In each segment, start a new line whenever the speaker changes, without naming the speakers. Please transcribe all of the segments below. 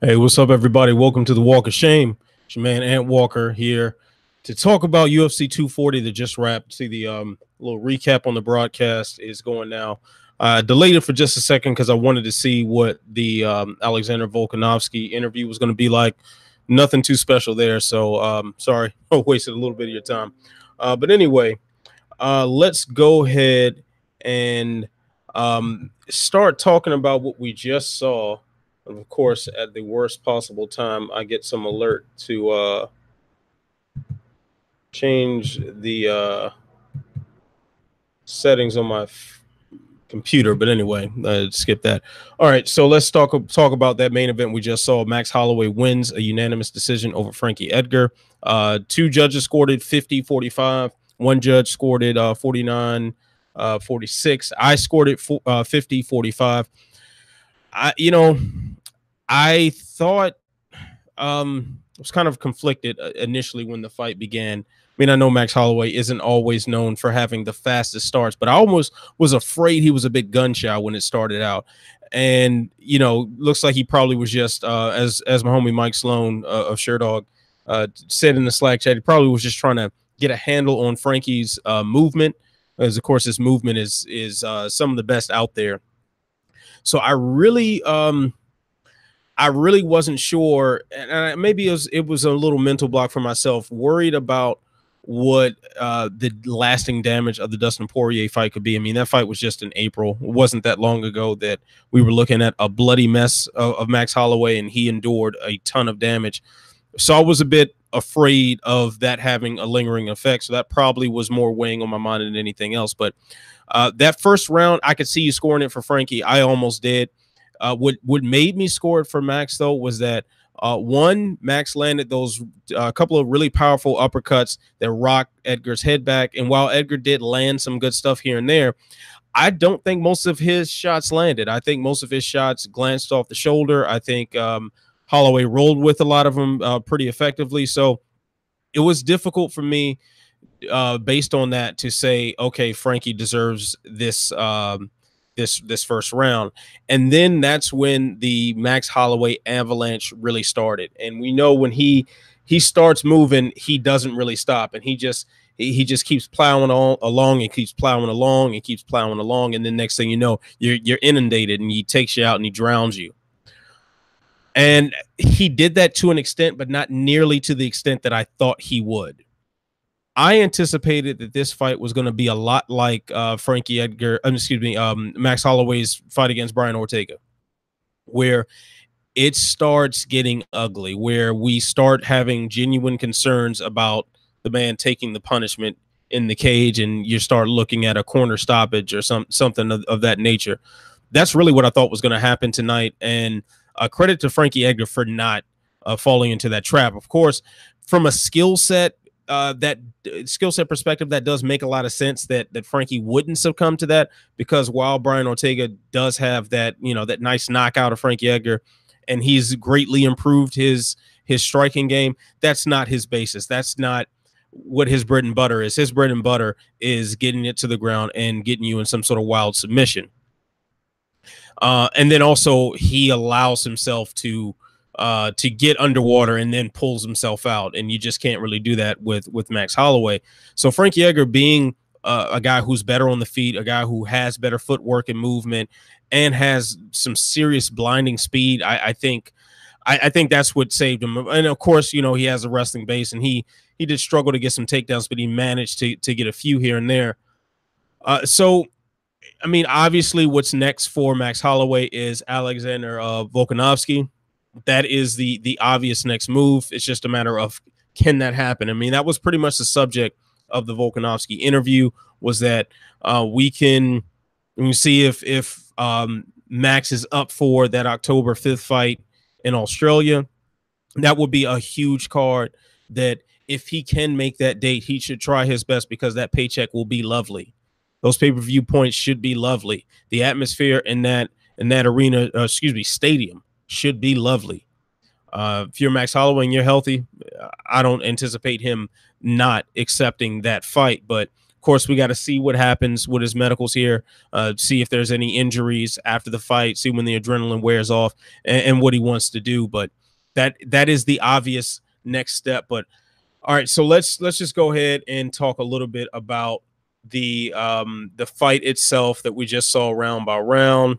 Hey, what's up, everybody? Welcome to the Walk of Shame. It's your man Ant Walker here to talk about UFC 240 that just wrapped. See the um, little recap on the broadcast is going now. I delayed it for just a second because I wanted to see what the um, Alexander Volkanovski interview was going to be like. Nothing too special there, so um, sorry, I wasted a little bit of your time. Uh, but anyway, uh, let's go ahead and um, start talking about what we just saw of course, at the worst possible time, I get some alert to uh, change the uh, settings on my f- computer. But anyway, uh, skip that. All right, so let's talk talk about that main event we just saw. Max Holloway wins a unanimous decision over Frankie Edgar. Uh, two judges scored it 50 45. One judge scored it uh, 49 uh, 46. I scored it uh, 50 45. I, you know, I thought um I was kind of conflicted uh, initially when the fight began. I mean, I know Max Holloway isn't always known for having the fastest starts, but I almost was afraid he was a bit gun shy when it started out. And you know, looks like he probably was just uh, as as my homie Mike Sloan uh, of Sherdog uh, said in the Slack chat, he probably was just trying to get a handle on Frankie's uh, movement, as of course his movement is is uh, some of the best out there. So I really um I really wasn't sure, and I, maybe it was it was a little mental block for myself, worried about what uh, the lasting damage of the Dustin Poirier fight could be. I mean, that fight was just in April. It wasn't that long ago that we were looking at a bloody mess of, of Max Holloway, and he endured a ton of damage. So I was a bit afraid of that having a lingering effect. So that probably was more weighing on my mind than anything else. But uh, that first round, I could see you scoring it for Frankie. I almost did. Uh, what what made me score it for Max though was that uh, one Max landed those a uh, couple of really powerful uppercuts that rocked Edgar's head back, and while Edgar did land some good stuff here and there, I don't think most of his shots landed. I think most of his shots glanced off the shoulder. I think um, Holloway rolled with a lot of them uh, pretty effectively. So it was difficult for me, uh, based on that, to say, okay, Frankie deserves this um, this this first round. And then that's when the Max Holloway avalanche really started. And we know when he he starts moving, he doesn't really stop, and he just he just keeps plowing on, along and keeps plowing along and keeps plowing along. And then next thing you know, you're you're inundated and he takes you out and he drowns you. And he did that to an extent, but not nearly to the extent that I thought he would. I anticipated that this fight was going to be a lot like uh, Frankie Edgar, um, excuse me, um, Max Holloway's fight against Brian Ortega, where it starts getting ugly, where we start having genuine concerns about the man taking the punishment in the cage, and you start looking at a corner stoppage or some something of, of that nature. That's really what I thought was going to happen tonight, and uh, credit to Frankie Edgar for not uh, falling into that trap. Of course, from a skill set uh, that skill set perspective, that does make a lot of sense that that Frankie wouldn't succumb to that because while Brian Ortega does have that you know that nice knockout of Frankie Edgar, and he's greatly improved his his striking game, that's not his basis. That's not what his bread and butter is. His bread and butter is getting it to the ground and getting you in some sort of wild submission. Uh, and then also he allows himself to uh, to get underwater and then pulls himself out, and you just can't really do that with with Max Holloway. So Frankie Edgar being uh, a guy who's better on the feet, a guy who has better footwork and movement, and has some serious blinding speed, I, I think. I, think that's what saved him. And of course, you know, he has a wrestling base and he he did struggle to get some takedowns, but he managed to to get a few here and there. Uh, so I mean, obviously, what's next for Max Holloway is Alexander uh, Volkanovski that is the the obvious next move. It's just a matter of can that happen? I mean, that was pretty much the subject of the Volkanovski interview was that uh, we can we see if if um, Max is up for that October 5th fight in Australia. That would be a huge card that if he can make that date, he should try his best because that paycheck will be lovely. Those pay-per-view points should be lovely. The atmosphere in that in that arena, uh, excuse me, stadium should be lovely. Uh, if you're Max Holloway and you're healthy, I don't anticipate him not accepting that fight. But Of course, we got to see what happens with his medicals here, uh, see if there's any injuries after the fight, see when the adrenaline wears off, and, and what he wants to do. But that that is the obvious next step. But all right, so let's let's just go ahead and talk a little bit about the um the fight itself that we just saw round by round.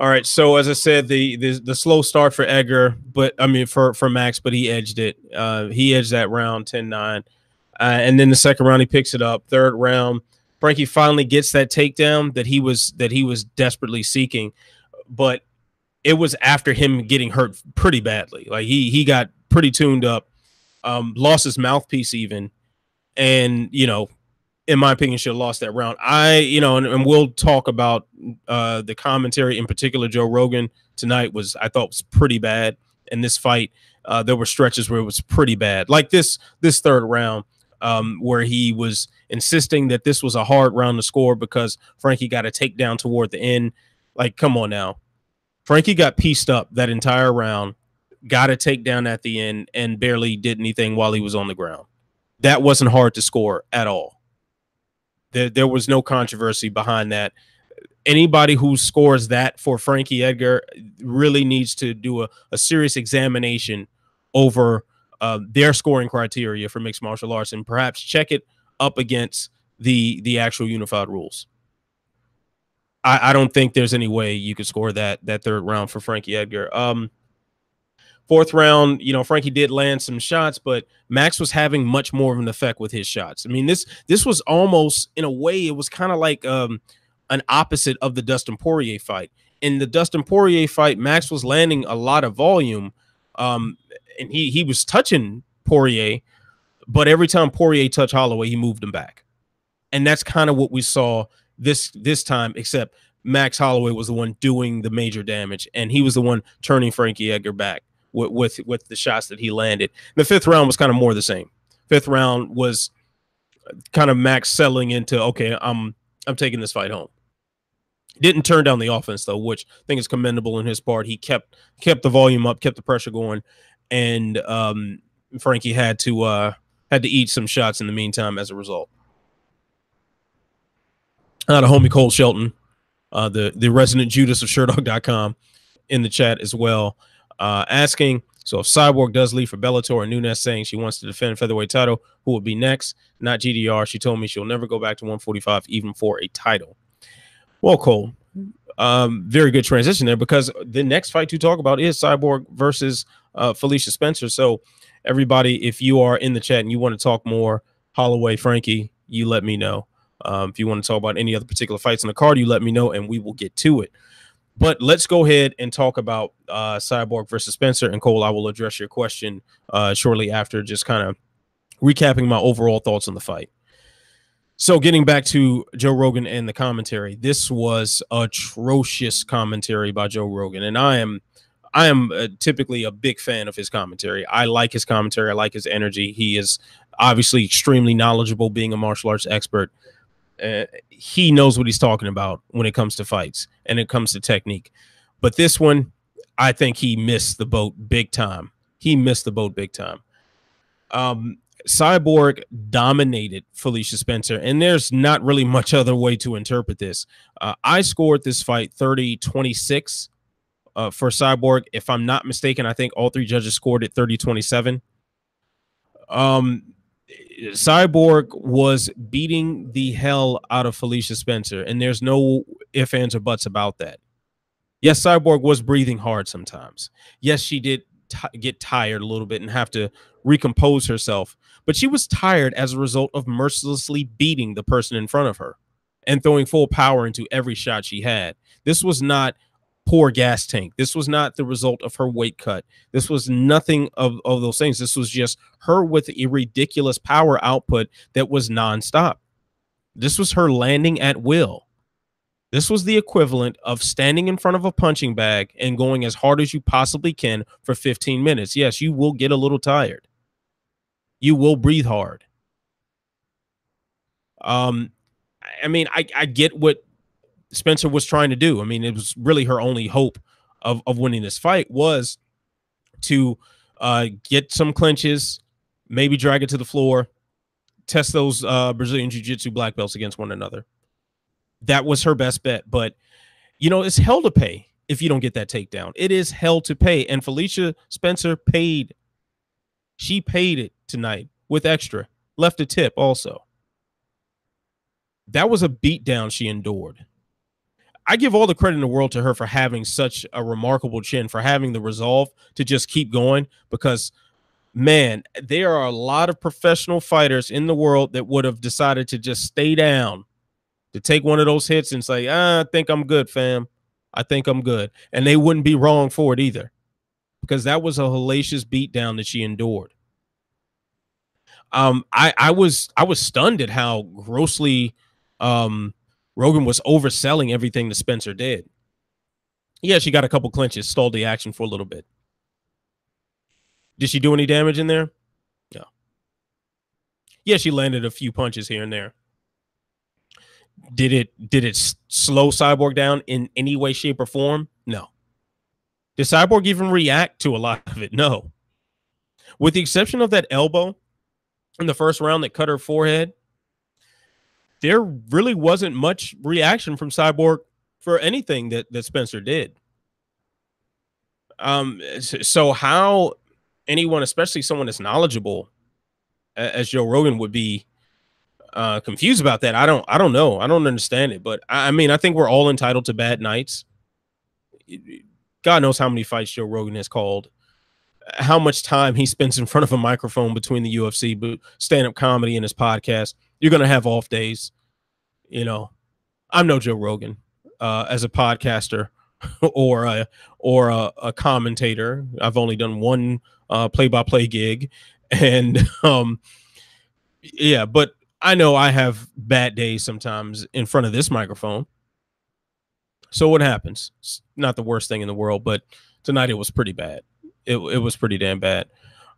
All right, so as I said, the, the the slow start for Edgar, but I mean for for Max, but he edged it. Uh, he edged that round 10-9. Uh, and then the second round he picks it up. Third round, Frankie finally gets that takedown that he was that he was desperately seeking, but it was after him getting hurt pretty badly. Like he he got pretty tuned up, um, lost his mouthpiece even, and you know in my opinion, should have lost that round. I, you know, and, and we'll talk about uh, the commentary in particular. Joe Rogan tonight was, I thought, was pretty bad in this fight. Uh, there were stretches where it was pretty bad, like this this third round, um, where he was insisting that this was a hard round to score because Frankie got a takedown toward the end. Like, come on now, Frankie got pieced up that entire round, got a takedown at the end, and barely did anything while he was on the ground. That wasn't hard to score at all. There, there was no controversy behind that. Anybody who scores that for Frankie Edgar really needs to do a, a serious examination over uh, their scoring criteria for mixed martial arts and perhaps check it up against the the actual unified rules. I, I don't think there's any way you could score that that third round for Frankie Edgar. Um, Fourth round, you know, Frankie did land some shots, but Max was having much more of an effect with his shots. I mean, this this was almost in a way, it was kind of like um, an opposite of the Dustin Poirier fight. In the Dustin Poirier fight, Max was landing a lot of volume, um, and he he was touching Poirier, but every time Poirier touched Holloway, he moved him back, and that's kind of what we saw this this time. Except Max Holloway was the one doing the major damage, and he was the one turning Frankie Edgar back with, with with the shots that he landed. The fifth round was kind of more the same. Fifth round was kind of Max settling into okay, I'm I'm taking this fight home. Didn't turn down the offense though, which I think is commendable in his part. He kept kept the volume up, kept the pressure going, and um, Frankie had to uh, had to eat some shots in the meantime as a result. Not a homie Cole Shelton, uh, the the resident Judas of Sherdog.com in the chat as well uh, asking. So if Cyborg does leave for Bellator and Nunes saying she wants to defend featherweight title, who will be next? Not GDR. She told me she'll never go back to 145 even for a title. Well, Cole, um, very good transition there because the next fight to talk about is Cyborg versus uh, Felicia Spencer. So everybody, if you are in the chat and you want to talk more Holloway, Frankie, you let me know. Um, if you want to talk about any other particular fights in the card, you let me know and we will get to it. But let's go ahead and talk about uh, Cyborg versus Spencer. And Cole, I will address your question uh, shortly after, just kind of recapping my overall thoughts on the fight. So, getting back to Joe Rogan and the commentary, this was atrocious commentary by Joe Rogan, and I am, I am uh, typically a big fan of his commentary. I like his commentary. I like his energy. He is obviously extremely knowledgeable, being a martial arts expert uh, he knows what he's talking about when it comes to fights and it comes to technique. But this one, I think he missed the boat big time. He missed the boat big time. Um, Cyborg dominated Felicia Spencer, and there's not really much other way to interpret this. Uh, I scored this fight 30 26 uh, for Cyborg. If I'm not mistaken, I think all three judges scored it 30 27. Um, Cyborg was beating the hell out of Felicia Spencer, and there's no ifs, ands, or buts about that. Yes, Cyborg was breathing hard sometimes. Yes, she did get tired a little bit and have to recompose herself, but she was tired as a result of mercilessly beating the person in front of her and throwing full power into every shot she had. This was not poor gas tank. This was not the result of her weight cut. This was nothing of, of those things. This was just her with a ridiculous power output that was nonstop. This was her landing at will. This was the equivalent of standing in front of a punching bag and going as hard as you possibly can for 15 minutes. Yes, you will get a little tired. You will breathe hard. Um, I mean, I, I get what Spencer was trying to do. I mean, it was really her only hope of, of winning this fight was to uh, get some clinches, maybe drag it to the floor, test those uh, Brazilian Jiu Jitsu black belts against one another. That was her best bet. But, you know, it's hell to pay if you don't get that takedown. It is hell to pay. And Felicia Spencer paid. She paid it tonight with extra, left a tip also. That was a beatdown she endured. I give all the credit in the world to her for having such a remarkable chin, for having the resolve to just keep going because man, there are a lot of professional fighters in the world that would have decided to just stay down, to take one of those hits and say, ah, I think I'm good, fam. I think I'm good. And they wouldn't be wrong for it either because that was a hellacious beatdown that she endured. Um, I, I was I was stunned at how grossly um, Rogan was overselling everything that Spencer did. Yeah, she got a couple clinches, stalled the action for a little bit. Did she do any damage in there? No. Yeah, she landed a few punches here and there. Did it did it slow Cyborg down in any way, shape, or form? No. Did Cyborg even react to a lot of it? No. With the exception of that elbow in the first round that cut her forehead, there really wasn't much reaction from Cyborg for anything that that Spencer did. Um, so how anyone, especially someone that's knowledgeable as Joe Rogan would be uh, confused about that. I don't I don't know. I don't understand it. But I, I, mean, I think we're all entitled to bad nights. God knows how many fights Joe Rogan has called, how much time he spends in front of a microphone between the UFC, but stand-up comedy and his podcast. You're gonna have off days. You know, I'm no Joe Rogan uh, as a podcaster or a or a, a commentator. I've only done one uh, play-by-play gig, and um, yeah, but I know I have bad days sometimes in front of this microphone. So what happens? It's not the worst thing in the world, but tonight it was pretty bad. It, it was pretty damn bad.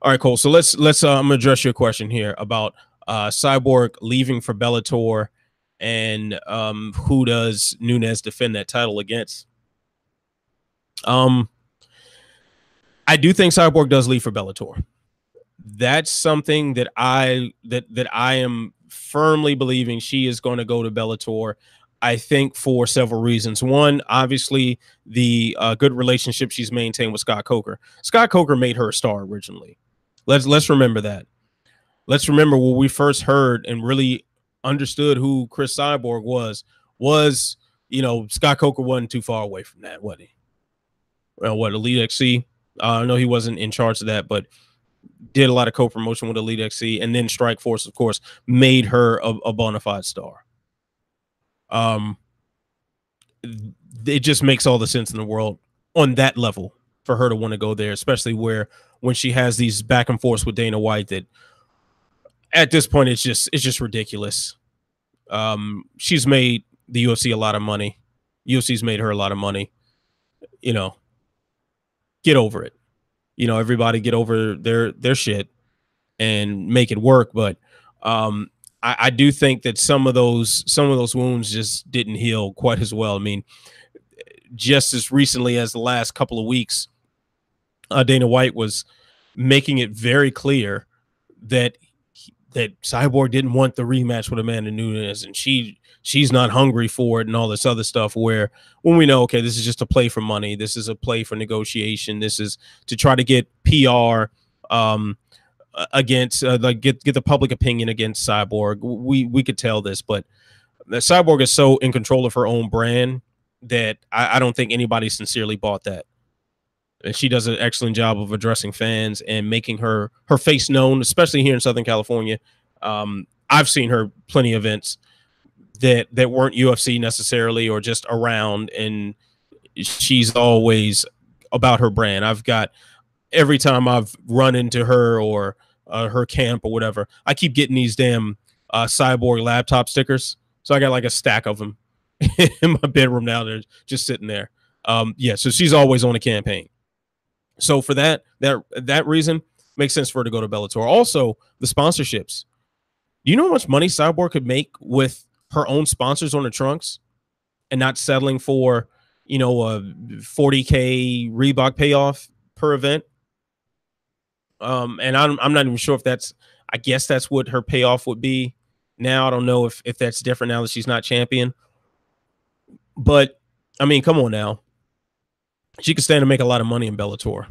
All right, Cole. So let's let's I'm gonna address your question here about uh, Cyborg leaving for Bellator and um, who does Nunes defend that title against? Um, I do think Cyborg does leave for Bellator. That's something that I that that I am firmly believing she is going to go to Bellator. I think for several reasons. One, obviously, the uh, good relationship she's maintained with Scott Coker. Scott Coker made her a star originally. Let's let's remember that. Let's remember when we first heard and really understood who Cris Cyborg was. Was you know Scott Coker wasn't too far away from that, was he? Well, what Elite XC uh, I know he wasn't in charge of that, but did a lot of co-promotion with Elite XC, and then Strikeforce, of course, made her a, a bona fide star. Um, it just makes all the sense in the world on that level for her to want to go there, especially where when she has these back and forths with Dana White that at this point it's just it's just ridiculous. Um, she's made the UFC a lot of money. UFC's made her a lot of money. You know, get over it. You know, everybody get over their their shit and make it work. But um, I, I do think that some of those some of those wounds just didn't heal quite as well. I mean, just as recently as the last couple of weeks, uh, Dana White was making it very clear that that Cyborg didn't want the rematch with Amanda Nunes, and she she's not hungry for it and all this other stuff where when we know okay this is just a play for money this is a play for negotiation this is to try to get pr um against uh, like get get the public opinion against cyborg. We we could tell this but cyborg is so in control of her own brand that I, I don't think anybody sincerely bought that and she does an excellent job of addressing fans and making her her face known especially here in southern california um, i've seen her plenty of events that that weren't UFC necessarily or just around and she's always about her brand. I've got every time I've run into her or uh, her camp or whatever, I keep getting these damn uh, cyborg laptop stickers. So I got like a stack of them in my bedroom now. They're just sitting there. Um, yeah, so she's always on a campaign. So for that that that reason, makes sense for her to go to Bellator. Also, the sponsorships. Do you know how much money Cyborg could make with her own sponsors on the trunks and not settling for, you know, a 40K Reebok payoff per event. Um, and I'm, I'm not even sure if that's, I guess that's what her payoff would be. Now I don't know if if that's different now that she's not champion. But I mean, come on now. She could stand to make a lot of money in Bellator.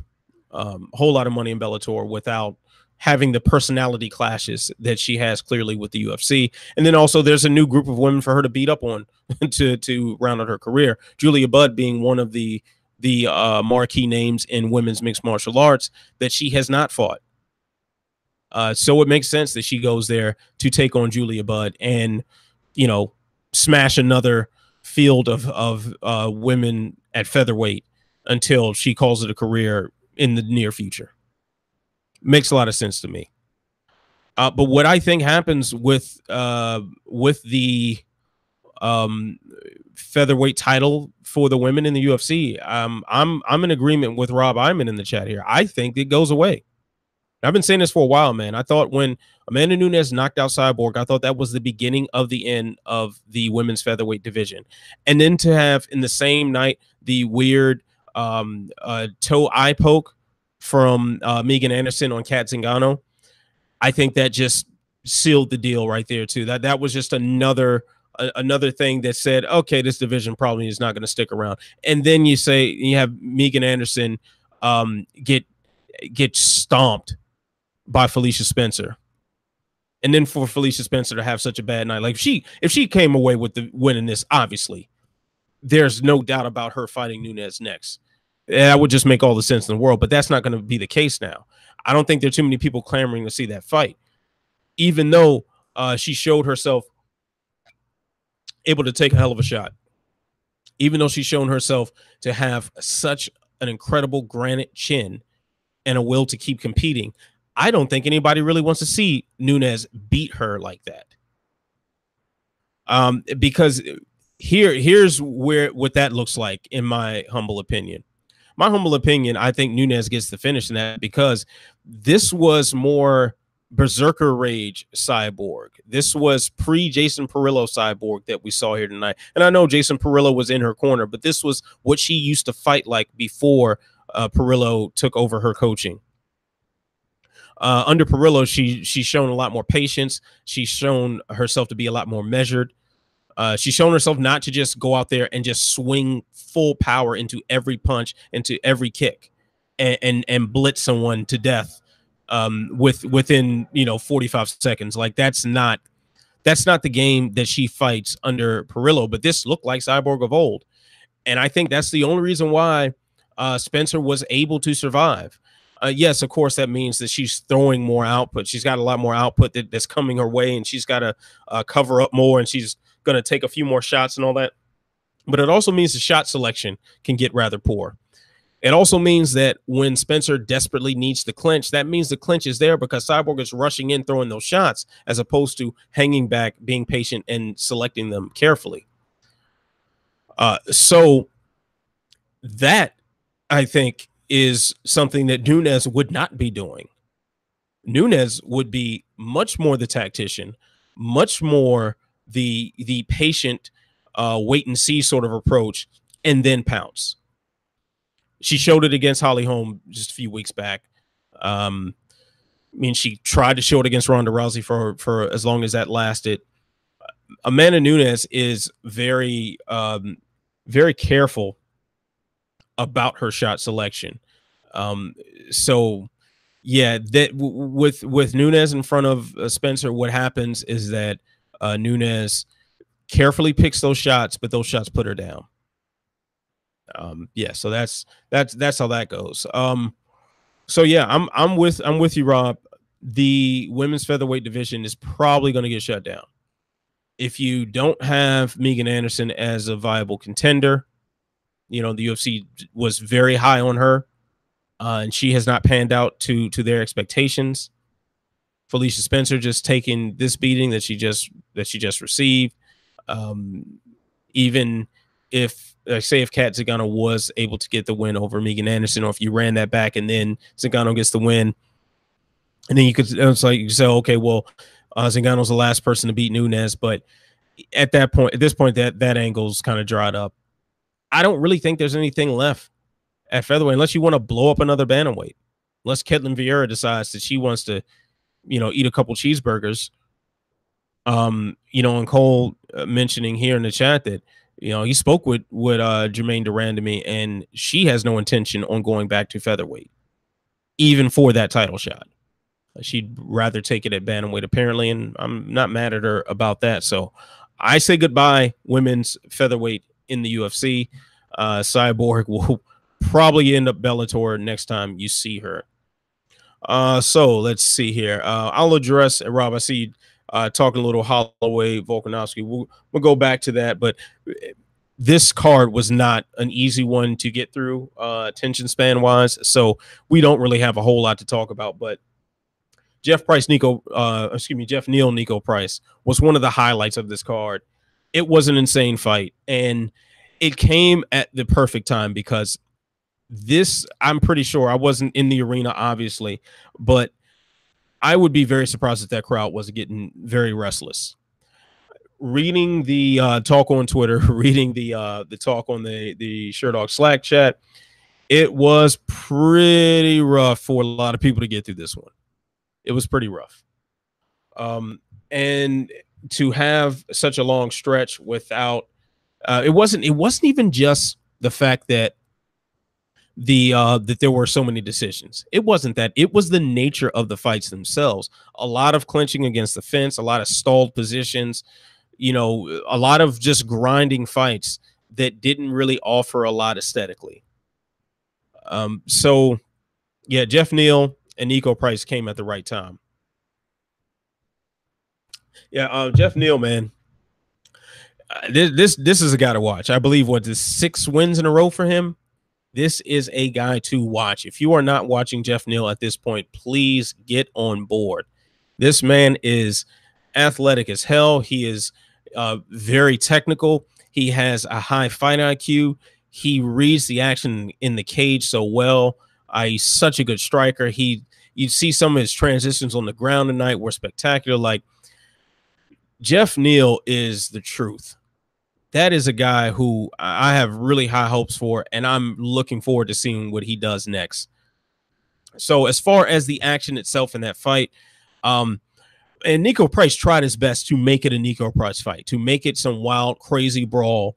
Um, a whole lot of money in Bellator without having the personality clashes that she has clearly with the UFC. And then also there's a new group of women for her to beat up on to to round out her career. Julia Budd being one of the the uh, marquee names in women's mixed martial arts that she has not fought. Uh, so it makes sense that she goes there to take on Julia Budd and, you know, smash another field of of uh, women at featherweight until she calls it a career in the near future. Makes a lot of sense to me. Uh, but what I think happens with uh, with the um, featherweight title for the women in the UFC, um, I'm I'm in agreement with Rob Iman in the chat here. I think it goes away. I've been saying this for a while, man. I thought when Amanda Nunes knocked out Cyborg, I thought that was the beginning of the end of the women's featherweight division. And then to have in the same night the weird um, uh, toe eye poke from uh, Megan Anderson on Cat Zingano, I think that just sealed the deal right there too. That that was just another another thing that said, okay, this division probably is not going to stick around. And then you say you have Megan Anderson um, get get stomped by Felicia Spencer. And then for Felicia Spencer to have such a bad night, like if she if she came away with the winning this, obviously, there's no doubt about her fighting Nunes next. That would just make all the sense in the world, but that's not going to be the case now. I don't think there are too many people clamoring to see that fight, even though uh, she showed herself able to take a hell of a shot. Even though she's shown herself to have such an incredible granite chin and a will to keep competing, I don't think anybody really wants to see Nunes beat her like that. Um, because here, here's where what that looks like, in my humble opinion. My humble opinion, I think Nunes gets the finish in that because this was more berserker rage cyborg. This was pre Jason Parillo cyborg that we saw here tonight. And I know Jason Parillo was in her corner, but this was what she used to fight like before uh, Parillo took over her coaching. Uh, under Parillo, she she's shown a lot more patience. She's shown herself to be a lot more measured. Uh, she's shown herself not to just go out there and just swing full power into every punch, into every kick, and and, and blitz someone to death um, with within you know 45 seconds. Like that's not that's not the game that she fights under Parillo. But this looked like Cyborg of old, and I think that's the only reason why uh, Spencer was able to survive uh, yes, of course, that means that she's throwing more output. She's got a lot more output that, that's coming her way, and she's got to uh, cover up more, and she's going to take a few more shots and all that. But it also means the shot selection can get rather poor. It also means that when Spencer desperately needs the clinch, that means the clinch is there because Cyborg is rushing in, throwing those shots, as opposed to hanging back, being patient, and selecting them carefully. Uh, so that I think is something that Nunes would not be doing. Nunes would be much more the tactician, much more the the patient uh, wait and see sort of approach, and then pounce. She showed it against Holly Holm just a few weeks back. Um, I mean, she tried to show it against Ronda Rousey for for as long as that lasted. Amanda Nunes is very um, very careful about her shot selection. Um, so yeah, that w- with with Nunes in front of uh, Spencer, what happens is that uh, Nunes carefully picks those shots, but those shots put her down. Um, yeah, so that's that's that's how that goes. Um, so yeah, I'm I'm with I'm with you, Rob. The women's featherweight division is probably going to get shut down if you don't have Megan Anderson as a viable contender you know, the UFC was very high on her, uh, and she has not panned out to to their expectations. Felicia Spencer just taking this beating that she just that she just received. Um, even if like say if Cat Zingano was able to get the win over Megan Anderson, or if you ran that back and then Zingano gets the win, and then you could it's like you say, okay, well, uh, Zingano's the last person to beat Nunes, but at that point, at this point, that that angle's kind of dried up. I don't really think there's anything left at featherweight unless you want to blow up another bantamweight. Unless Ketlen Vieira decides that she wants to you know, eat a couple cheeseburgers. Um, you know, and Cole uh, mentioning here in the chat that you know he spoke with with uh Germaine de Randamie, and she has no intention on going back to featherweight, even for that title shot. She'd rather take it at bantamweight, apparently, and I'm not mad at her about that. So I say goodbye, women's featherweight in the UFC. Uh, Cyborg will probably end up Bellator next time you see her. Uh, so let's see here. Uh, I'll address Rob. I see uh, talking a little Holloway, Volkanovski. We'll, we'll go back to that, but this card was not an easy one to get through uh, attention span wise. So we don't really have a whole lot to talk about. But Jeff Price, Niko, uh, excuse me, Geoff Neal, Niko Price was one of the highlights of this card. It was an insane fight, and it came at the perfect time because this I'm pretty sure I wasn't in the arena, obviously, but I would be very surprised if that crowd was getting very restless. Reading the uh, talk on Twitter, reading the uh, the talk on the the Sherdog Slack chat, it was pretty rough for a lot of people to get through this one. It was pretty rough, um, and to have such a long stretch without uh, it wasn't it wasn't even just the fact that the uh that there were so many decisions. It wasn't that. It was the nature of the fights themselves. A lot of clinching against the fence, a lot of stalled positions, you know, a lot of just grinding fights that didn't really offer a lot aesthetically. Um so yeah, Geoff Neal and Niko Price came at the right time. Yeah, uh, Geoff Neal, man. Uh, this this this is a guy to watch. I believe what what is six wins in a row for him this is a guy to watch. If you are not watching Geoff Neal at this point, please get on board. This man is athletic as hell. He is uh, very technical. He has a high fight IQ. He reads the action in the cage so well. He's such a good striker. He you see some of his transitions on the ground tonight were spectacular. Like Geoff Neal is the truth that is a guy who I have really high hopes for, and I'm looking forward to seeing what he does next. So, as far as the action itself in that fight, um, and Niko Price tried his best to make it a Niko Price fight, to make it some wild, crazy brawl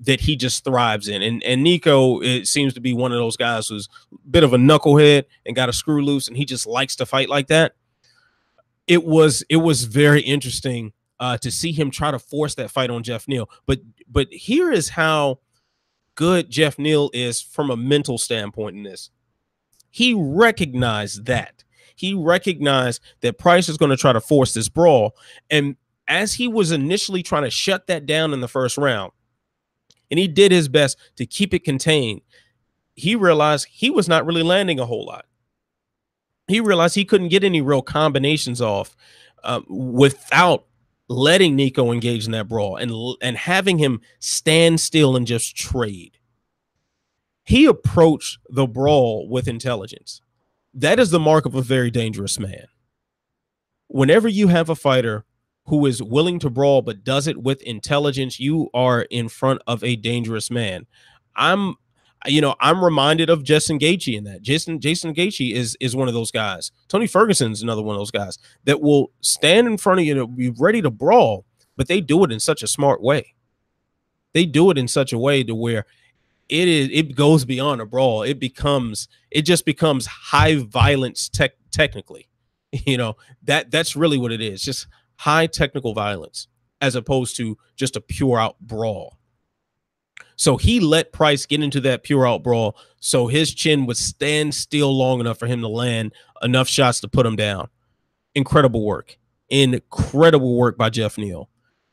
that he just thrives in. And and Niko it seems to be one of those guys who's a bit of a knucklehead and got a screw loose, and he just likes to fight like that. It was it was very interesting uh, to see him try to force that fight on Geoff Neal. But but here is how good Geoff Neal is from a mental standpoint in this. He recognized that. He recognized that Price is going to try to force this brawl. And as he was initially trying to shut that down in the first round, and he did his best to keep it contained, he realized he was not really landing a whole lot. He realized he couldn't get any real combinations off uh, without letting Niko engage in that brawl and and having him stand still and just trade. He approached the brawl with intelligence. That is the mark of a very dangerous man. Whenever you have a fighter who is willing to brawl but does it with intelligence, you are in front of a dangerous man. I'm you know, I'm reminded of Justin Gaethje in that. Jason Jason Gaethje is is one of those guys. Tony Ferguson's another one of those guys that will stand in front of you and be ready to brawl, but they do it in such a smart way. They do it in such a way to where it is it goes beyond a brawl. It becomes it just becomes high violence tech technically. You know, that that's really what it is. Just high technical violence as opposed to just a pure out brawl. So he let Price get into that pure out brawl so his chin would stand still long enough for him to land enough shots to put him down. Incredible work. Incredible work by Geoff Neal.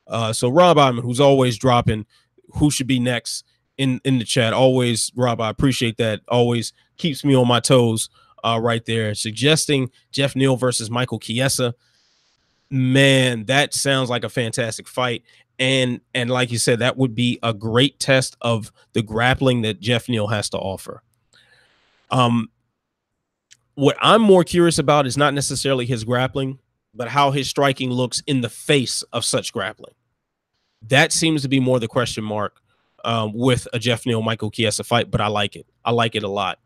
Uh, so Rob Iman, who's always dropping who should be next in, in the chat. Always, Rob, I appreciate that. Always keeps me on my toes uh, right there. Suggesting Geoff Neal versus Michael Chiesa. Man, that sounds like a fantastic fight and and like you said that would be a great test of the grappling that Geoff Neal has to offer. Um what i'm more curious about is not necessarily his grappling but how his striking looks in the face of such grappling. That seems to be more the question mark um, with a Geoff Neal Michael Chiesa fight but I like it. I like it a lot.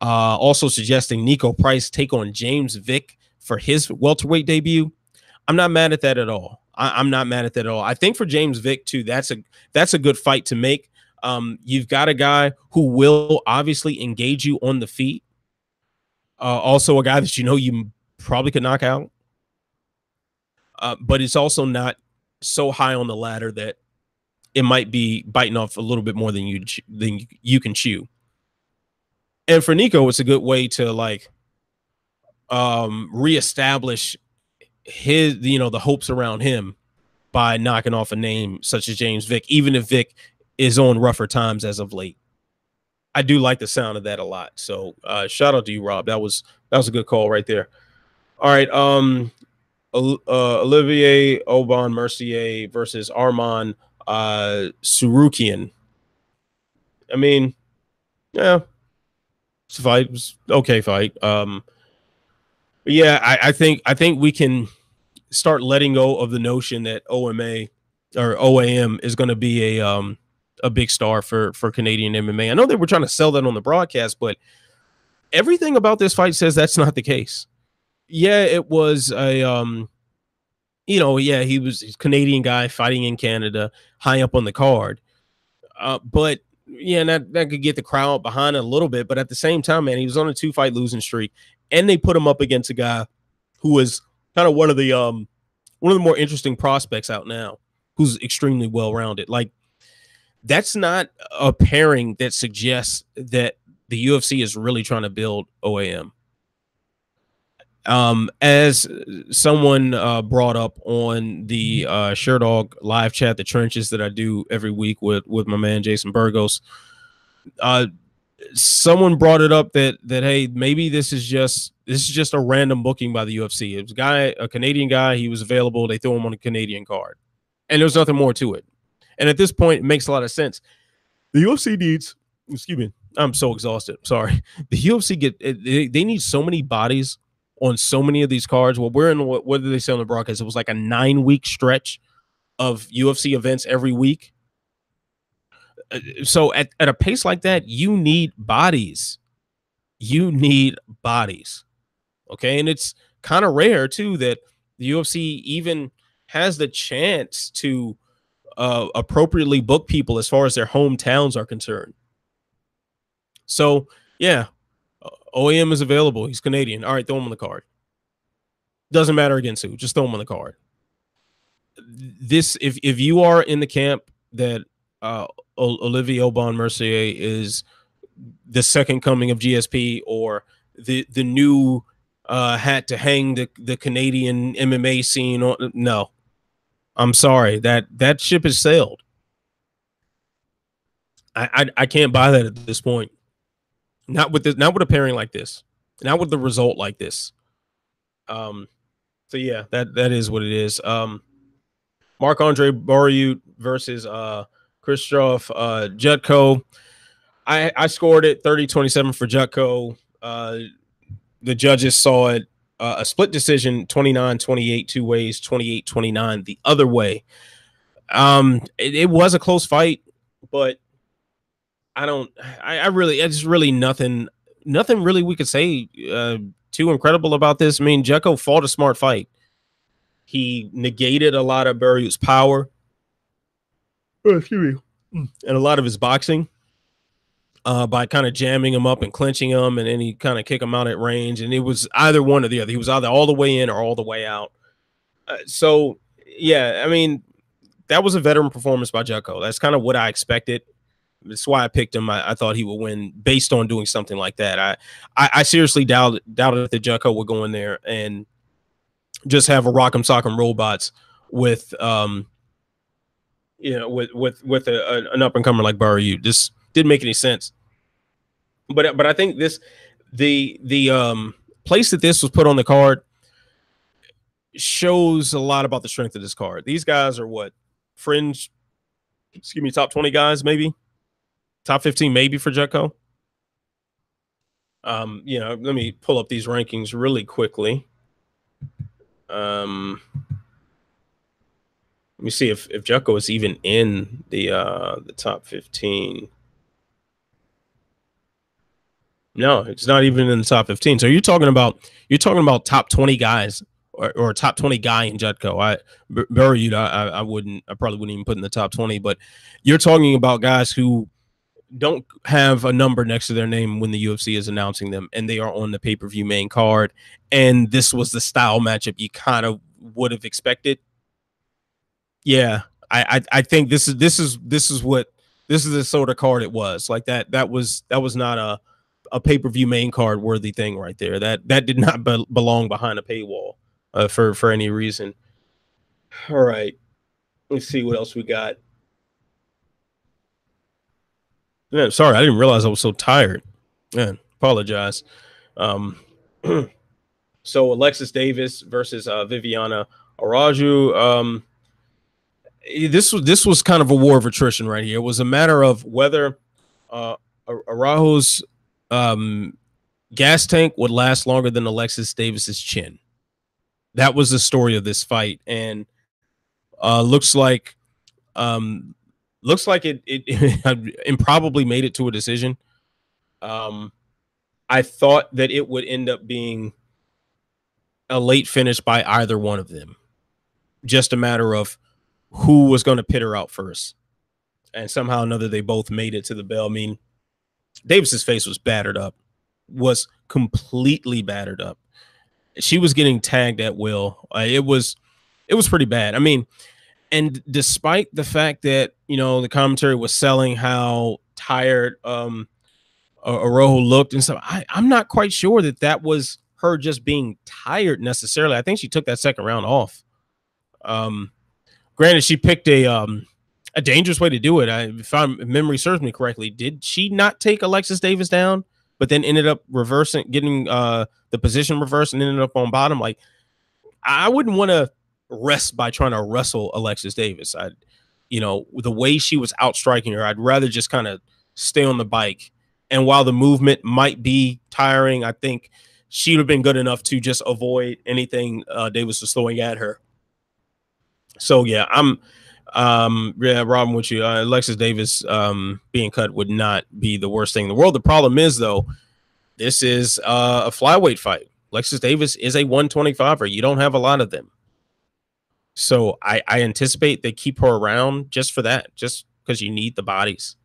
Uh also suggesting Niko Price take on James Vick for his welterweight debut, I'm not mad at that at all. I, am not mad at that at all. I think for James Vick too, that's a that's a good fight to make. Um, you've got a guy who will obviously engage you on the feet. Uh, also, a guy that you know you probably could knock out, uh, but it's also not so high on the ladder that it might be biting off a little bit more than you than you can chew. And for Niko, it's a good way to like um reestablish his you know the hopes around him by knocking off a name such as James Vick, even if Vick is on rougher times as of late. I do like the sound of that a lot. So uh shout out to you, Rob. That was that was a good call right there. All right. Um uh, Olivier Aubin Mercier versus Arman uh Tsarukyan. I mean, yeah, it's a fight. It's okay fight. Um yeah, I, I think I think we can start letting go of the notion that OMA or OAM is going to be a um a big star for for Canadian MMA. I know they were trying to sell that on the broadcast, but everything about this fight says that's not the case. Yeah, it was a um you know, yeah, he was a Canadian guy fighting in Canada, high up on the card. Uh, but yeah, that, that could get the crowd behind a little bit. But at the same time, man, he was on a two fight losing streak and they put him up against a guy who was kind of one of the um one of the more interesting prospects out now, who's extremely well rounded. Like that's not a pairing that suggests that the UFC is really trying to build OAM. Um, as someone uh, brought up on the uh, Sherdog live chat, the trenches that I do every week with with my man Jason Burgos, uh, someone brought it up that that hey maybe this is just this is just a random booking by the UFC. It was a guy, a Canadian guy. He was available. They threw him on a Canadian card, and there was nothing more to it. And at this point, it makes a lot of sense. The UFC needs. Excuse me. I'm so exhausted. Sorry. The UFC get eh, they, they need so many bodies on so many of these cards. Well, we're in what, what did they say on the broadcast? It was like a nine week stretch of UFC events every week so at, at a pace like that, you need bodies. You need bodies. Okay. And it's kind of rare too that the UFC even has the chance to uh, appropriately book people as far as their hometowns are concerned. So yeah, OAM is available. He's Canadian. All right, throw him on the card. Doesn't matter against who, just throw him on the card. This if if you are in the camp that uh, Olivier Aubin Mercier is the second coming of GSP or the the new uh, hat to hang the, the Canadian MMA scene on. No, I'm sorry that that ship has sailed. I, I, I can't buy that at this point. Not with this, not with a pairing like this, not with the result like this. Um, so yeah, that that is what it is. Um, Marc Andre Barriault versus uh Krzysztof uh, Jotko. I, I scored it 30 27 for Jotko. Uh, the judges saw it uh, a split decision 29 28 two ways, 28 29 the other way. Um, it, it, was a close fight, but I don't, I, I really, it's really nothing, nothing really we could say uh, too incredible about this. I mean, Jotko fought a smart fight. He negated a lot of Barriault's power. Oh, excuse me. Mm. And a lot of his boxing uh, by kind of jamming him up and clinching him, and then he kind of kick him out at range. And it was either one or the other. He was either all the way in or all the way out. Uh, so, yeah, I mean, that was a veteran performance by Jotko. That's kind of what I expected. That's why I picked him. I, I, thought he would win based on doing something like that. I, I, I seriously doubted doubted that Jotko would go in there and just have a rock'em sock'em robots with um you know, with with with a, an up and comer like Barriault. This didn't make any sense. But but I think this the the um place that this was put on the card shows a lot about the strength of this card. These guys are what fringe, excuse me, top 20 guys, maybe top 15, maybe for Jotko. Um, you know, let me pull up these rankings really quickly. Um, let me see if if Jotko is even in the uh the top 15. No, it's not even in the top 15. So you're talking about you're talking about top 20 guys or, or top 20 guy in Jotko. I you. I, I wouldn't. I probably wouldn't even put in the top 20. But you're talking about guys who don't have a number next to their name when the UFC is announcing them, and they are on the pay per view main card. And this was the style matchup you kind of would have expected. Yeah, I, I I think this is this is this is what this is the sort of card it was. Like that that was that was not a a pay per view main card worthy thing right there. That that did not be- belong behind a paywall uh, for for any reason. All right, let's see what else we got. Yeah, sorry, I didn't realize I was so tired. Yeah, apologize. Um, so Alexis Davis versus uh, Viviana Araujo. Um, this was this was kind of a war of attrition right here. It was a matter of whether uh, Araujo's um, gas tank would last longer than Alexis Davis's chin. That was the story of this fight, and uh, looks like um, looks like it it, it improbably made it to a decision. Um, I thought that it would end up being a late finish by either one of them. Just a matter of who was going to pit her out first. And somehow or another, they both made it to the bell. I mean, Davis's face was battered up, was completely battered up. She was getting tagged at will. Uh, it was, it was pretty bad. I mean, and despite the fact that you know the commentary was selling how tired um Araujo looked and stuff, I, I'm not quite sure that that was her just being tired necessarily. I think she took that second round off. Um, granted, she picked a um a dangerous way to do it. I, if, I'm, if memory serves me correctly, did she not take Alexis Davis down, but then ended up reversing, getting uh the position reversed and ended up on bottom? Like, I wouldn't want to rest by trying to wrestle Alexis Davis. I, you know, the way she was outstriking her, I'd rather just kind of stay on the bike. And while the movement might be tiring, I think she would have been good enough to just avoid anything uh, Davis was throwing at her. So yeah, I'm um yeah, Robin with you. Uh, Alexis Davis um being cut would not be the worst thing in the world. The problem is though, this is uh, a flyweight fight. Alexis Davis is a 125er. You don't have a lot of them. So I, I anticipate they keep her around just for that, just because you need the bodies.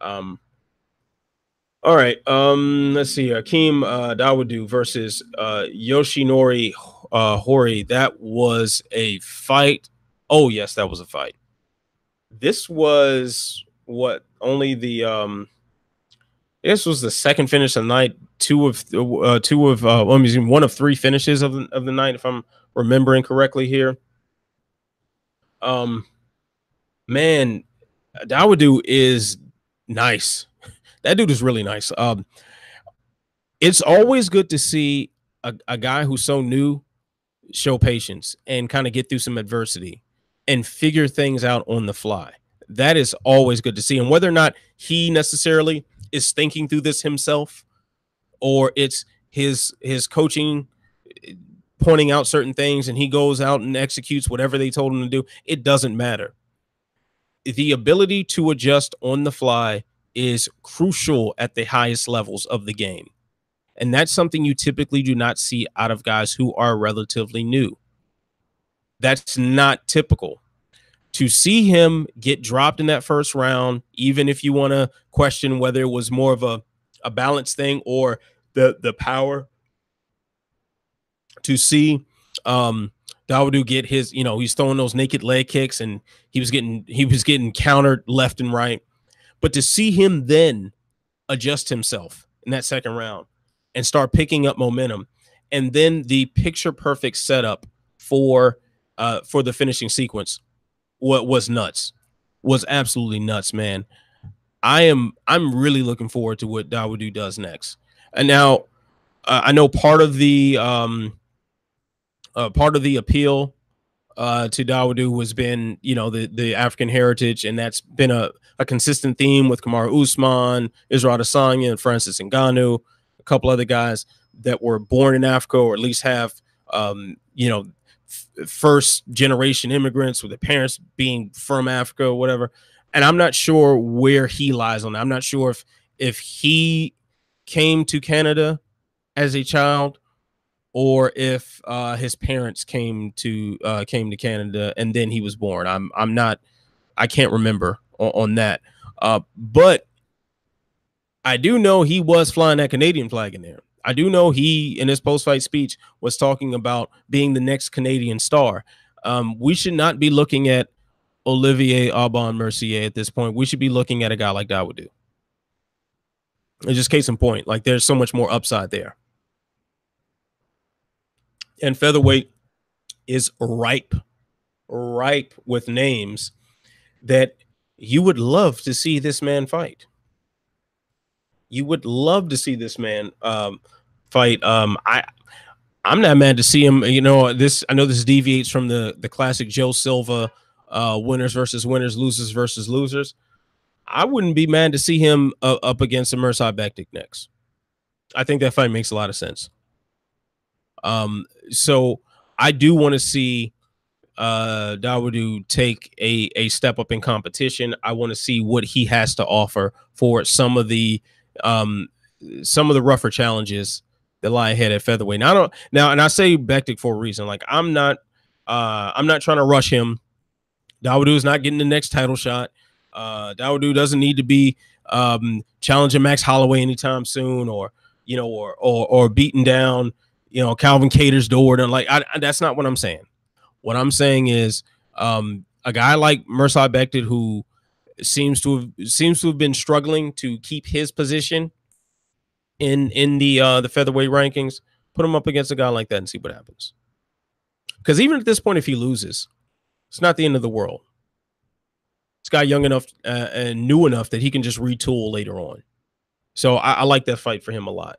Um, all right. Um, let's see. Hakeem uh, Dawodu versus uh, Yoshinori uh, Hori. That was a fight. Oh yes, that was a fight. This was what only the um. This was the second finish of the night. Two of uh, two of uh, well, one of three finishes of the, of the night, if I'm remembering correctly here. Um, man, Dawodu is nice. That dude is really nice. Um, it's always good to see a, a guy who's so new show patience and kind of get through some adversity and figure things out on the fly. That is always good to see. And whether or not he necessarily is thinking through this himself or it's his his coaching eh, pointing out certain things and he goes out and executes whatever they told him to do, it doesn't matter. The ability to adjust on the fly is crucial at the highest levels of the game. And that's something you typically do not see out of guys who are relatively new. That's not typical. To see him get dropped in that first round, even if you want to question whether it was more of a, a balance thing or the the power to see um Dawodu get his, you know, he's throwing those naked leg kicks and he was getting he was getting countered left and right. But to see him then adjust himself in that second round and start picking up momentum and then the picture perfect setup for uh for the finishing sequence what was nuts was absolutely nuts man. I am i'm really looking forward to what Dawodu does next. And now uh, i know part of the um uh, part of the appeal uh, to Dawodu has been, you know, the the African heritage, and that's been a, a consistent theme with Kamaru Usman, Israel Adesanya, and Francis Ngannou, a couple other guys that were born in Africa or at least have, um, you know, first generation immigrants with their parents being from Africa or whatever. And I'm not sure where he lies on that. I'm not sure if if he came to Canada as a child or if uh, his parents came to uh, came to Canada and then he was born. I'm I'm not I can't remember on, on that. Uh, but I do know he was flying that Canadian flag in there. I do know he in his post fight speech was talking about being the next Canadian star. Um, we should not be looking at Olivier Aubin-Mercier at this point. We should be looking at a guy like Dawodu. It's just case in point. Like there's so much more upside there and featherweight is ripe, ripe with names that you would love to see this man fight. You would love to see this man um, fight. Um, I I'm not mad to see him. You know, this I know this deviates from the the classic Joe Silva uh, winners versus winners, losers versus losers. I wouldn't be mad to see him uh, up against a Mirsad Bektic next. I think that fight makes a lot of sense. Um, so I do want to see uh Dawodu take a a step up in competition. I want to see what he has to offer for some of the um some of the rougher challenges lie ahead at featherweight. Now I don't now and I say Bektic for a reason. Like I'm not uh I'm not trying to rush him. Dawodu is not getting the next title shot. Uh Dawodu doesn't need to be um challenging Max Holloway anytime soon or you know or or or beating down you know Calvin Kattar's door and like I, that's not what I'm saying. What I'm saying is um, a guy like Mirsad Bektic who seems to have seems to have been struggling to keep his position in in the uh the featherweight rankings. Put him up against a guy like that and see what happens. Because even at this point, if he loses, it's not the end of the world. This guy young enough uh, and new enough that he can just retool later on. So I, I like that fight for him a lot.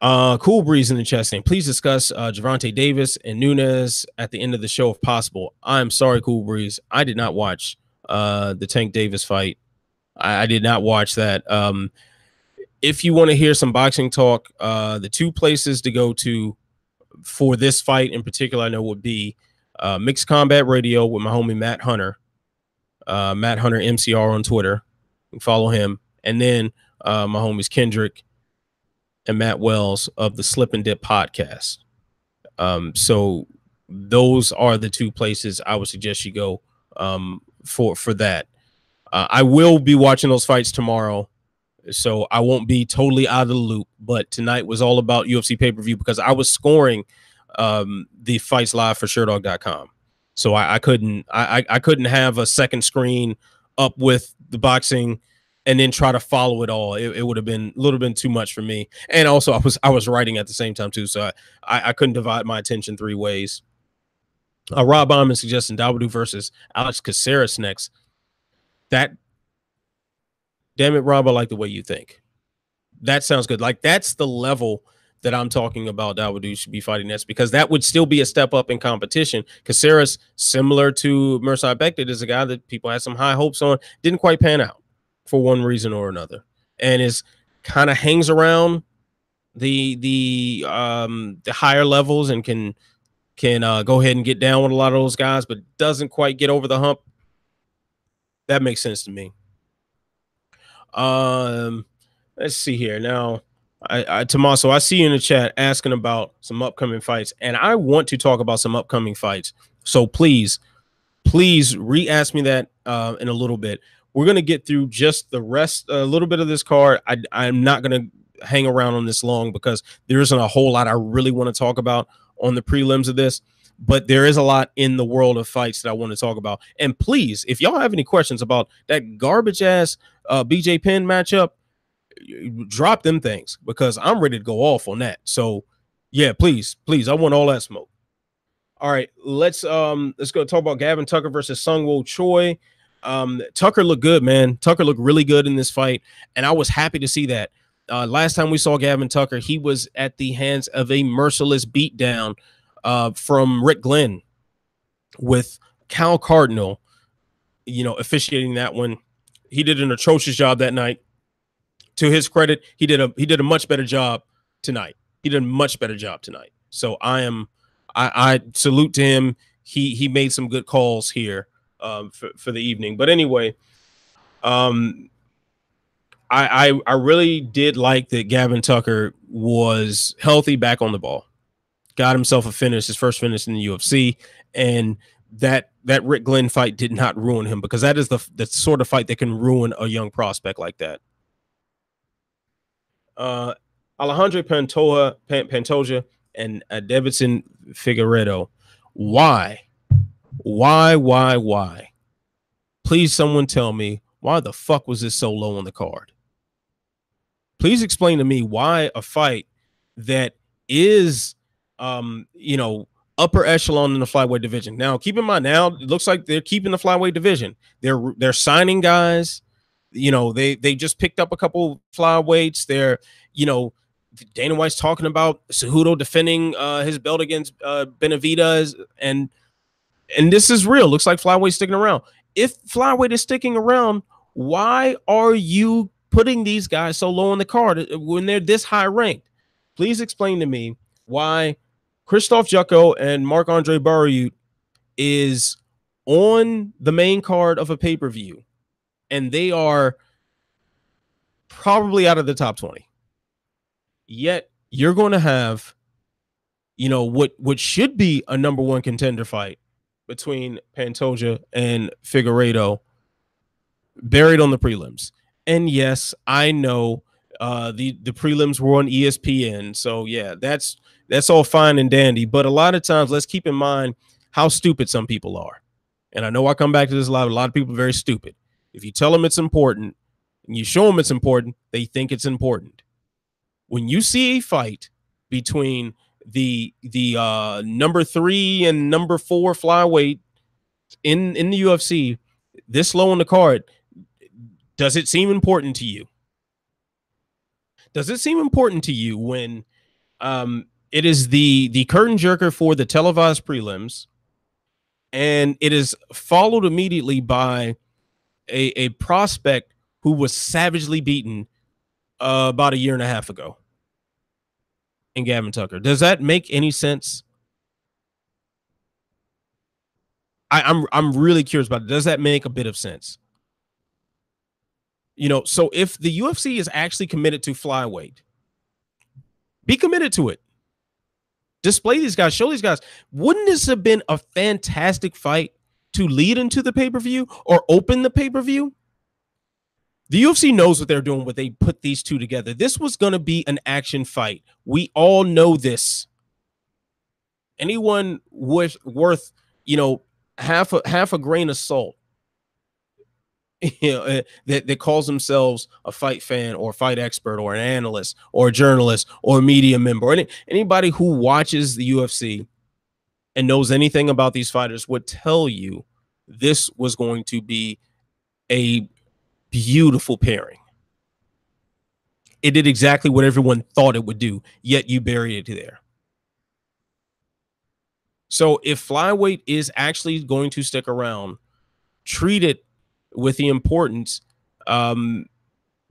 Uh, cool breeze in the chest name. Please discuss uh, Gervonta Davis and Nunes at the end of the show if possible. I'm sorry, Cool Breeze. I did not watch uh, the Tank Davis fight. I, I did not watch that. Um, if you want to hear some boxing talk, uh, the two places to go to for this fight in particular, I know would be uh, Mixed Combat Radio with my homie Matt Hunter, uh, Matt Hunter MCR on Twitter. Follow him, and then uh, my homies Kendrick and Matt Wells of the Slip and Dip podcast. Um, so those are the two places I would suggest you go um, for for that. Uh, I will be watching those fights tomorrow, so I won't be totally out of the loop. But tonight was all about UFC pay per view because I was scoring um, the fights live for Sherdog.com, so I, I couldn't I, I couldn't have a second screen up with the boxing and then try to follow it all. It, it would have been a little bit too much for me. And also, I was I was writing at the same time too, so I I, I couldn't divide my attention three ways. Uh, Rob Bauman suggesting Dawodu versus Alex Caceres next. That, damn it, Rob, I like the way you think. That sounds good. Like that's the level that I'm talking about. Dawodu should be fighting next because that would still be a step up in competition. Caceres, similar to Mirsad Bektic, is a guy that people had some high hopes on, didn't quite pan out for one reason or another, and is kind of hangs around the the um the higher levels and can can uh, go ahead and get down with a lot of those guys, but doesn't quite get over the hump. That makes sense to me. Um, let's see here now. I, I Tommaso, I see you in the chat asking about some upcoming fights, and I want to talk about some upcoming fights. So please, please re-ask me that uh, in a little bit. We're gonna get through just the rest, a little bit of this card. I, I'm not gonna hang around on this long because there isn't a whole lot I really want to talk about on the prelims of this. But there is a lot in the world of fights that I want to talk about. And please, if y'all have any questions about that garbage ass uh, BJ Penn matchup, drop them things because I'm ready to go off on that. So yeah, please, please, I want all that smoke. All right, let's um let's go talk about Gavin Tucker versus Seungwoo Choi. Um, Tucker looked good, man. Tucker looked really good in this fight, and I was happy to see that. Uh, last time we saw Gavin Tucker, he was at the hands of a merciless beatdown uh, from Rick Glenn with Kyle Cardinal, you know, officiating that one. He did an atrocious job that night. To his credit, he did a he did a much better job tonight. He did a much better job tonight. So I am I, I salute to him. He he made some good calls here um, for, for the evening. But anyway, um, I, I I really did like that Gavin Tucker was healthy back on the ball. Got himself a finish, his first finish in the UFC, and that that Rick Glenn fight did not ruin him because that is the the sort of fight that can ruin a young prospect like that. Uh, Alexandre Pantoja, Pantoja and uh, Deiveson Figueiredo. Why? Why? Why? Why? Please, someone tell me why the fuck was this so low on the card? Please explain to me why a fight that is, um, you know, upper echelon in the flyweight division. Now, keep in mind, now it looks like they're keeping the flyweight division. They're they're signing guys. You know, they they just picked up a couple flyweights. They're, you know, Dana White's talking about Cejudo defending uh, his belt against uh, Benavidez, and and this is real. Looks like flyweight sticking around. If flyweight is sticking around, why are you putting these guys so low on the card when they're this high ranked? Please explain to me why Krzysztof Jotko and Marc Andre Barriault is on the main card of a pay per view, and they are probably out of the top 20. Yet you're going to have, you know, what what should be a number one contender fight between Pantoja and Figueiredo buried on the prelims. And yes, I know uh, the the prelims were on ESPN, so yeah, that's that's all fine and dandy. But a lot of times, let's keep in mind how stupid some people are. And I know I come back to this a lot. A lot of people are very stupid. If you tell them it's important and you show them it's important, they think it's important. When you see a fight between the the uh, number three and number four flyweight in in the UFC, this low on the card, does it seem important to you? Does it seem important to you when um, it is the the curtain jerker for the televised prelims, and it is followed immediately by a, a prospect who was savagely beaten uh, about a year and a half ago in Gavin Tucker. Does that make any sense? I, I'm I'm really curious about it. Does that make a bit of sense? You know, so if the UFC is actually committed to flyweight, be committed to it display these guys, show these guys. Wouldn't this have been a fantastic fight to lead into the pay per view or open the pay per view? The UFC knows what they're doing when they put these two together. This was going to be an action fight. We all know this. Anyone worth, worth you know, half a half a grain of salt you know, eh, that, that calls themselves a fight fan or fight expert or an analyst or a journalist or a media member or any, anybody who watches the UFC and knows anything about these fighters would tell you this was going to be a beautiful pairing. It did exactly what everyone thought it would do, yet you buried it there. So if flyweight is actually going to stick around, treat it with the importance um,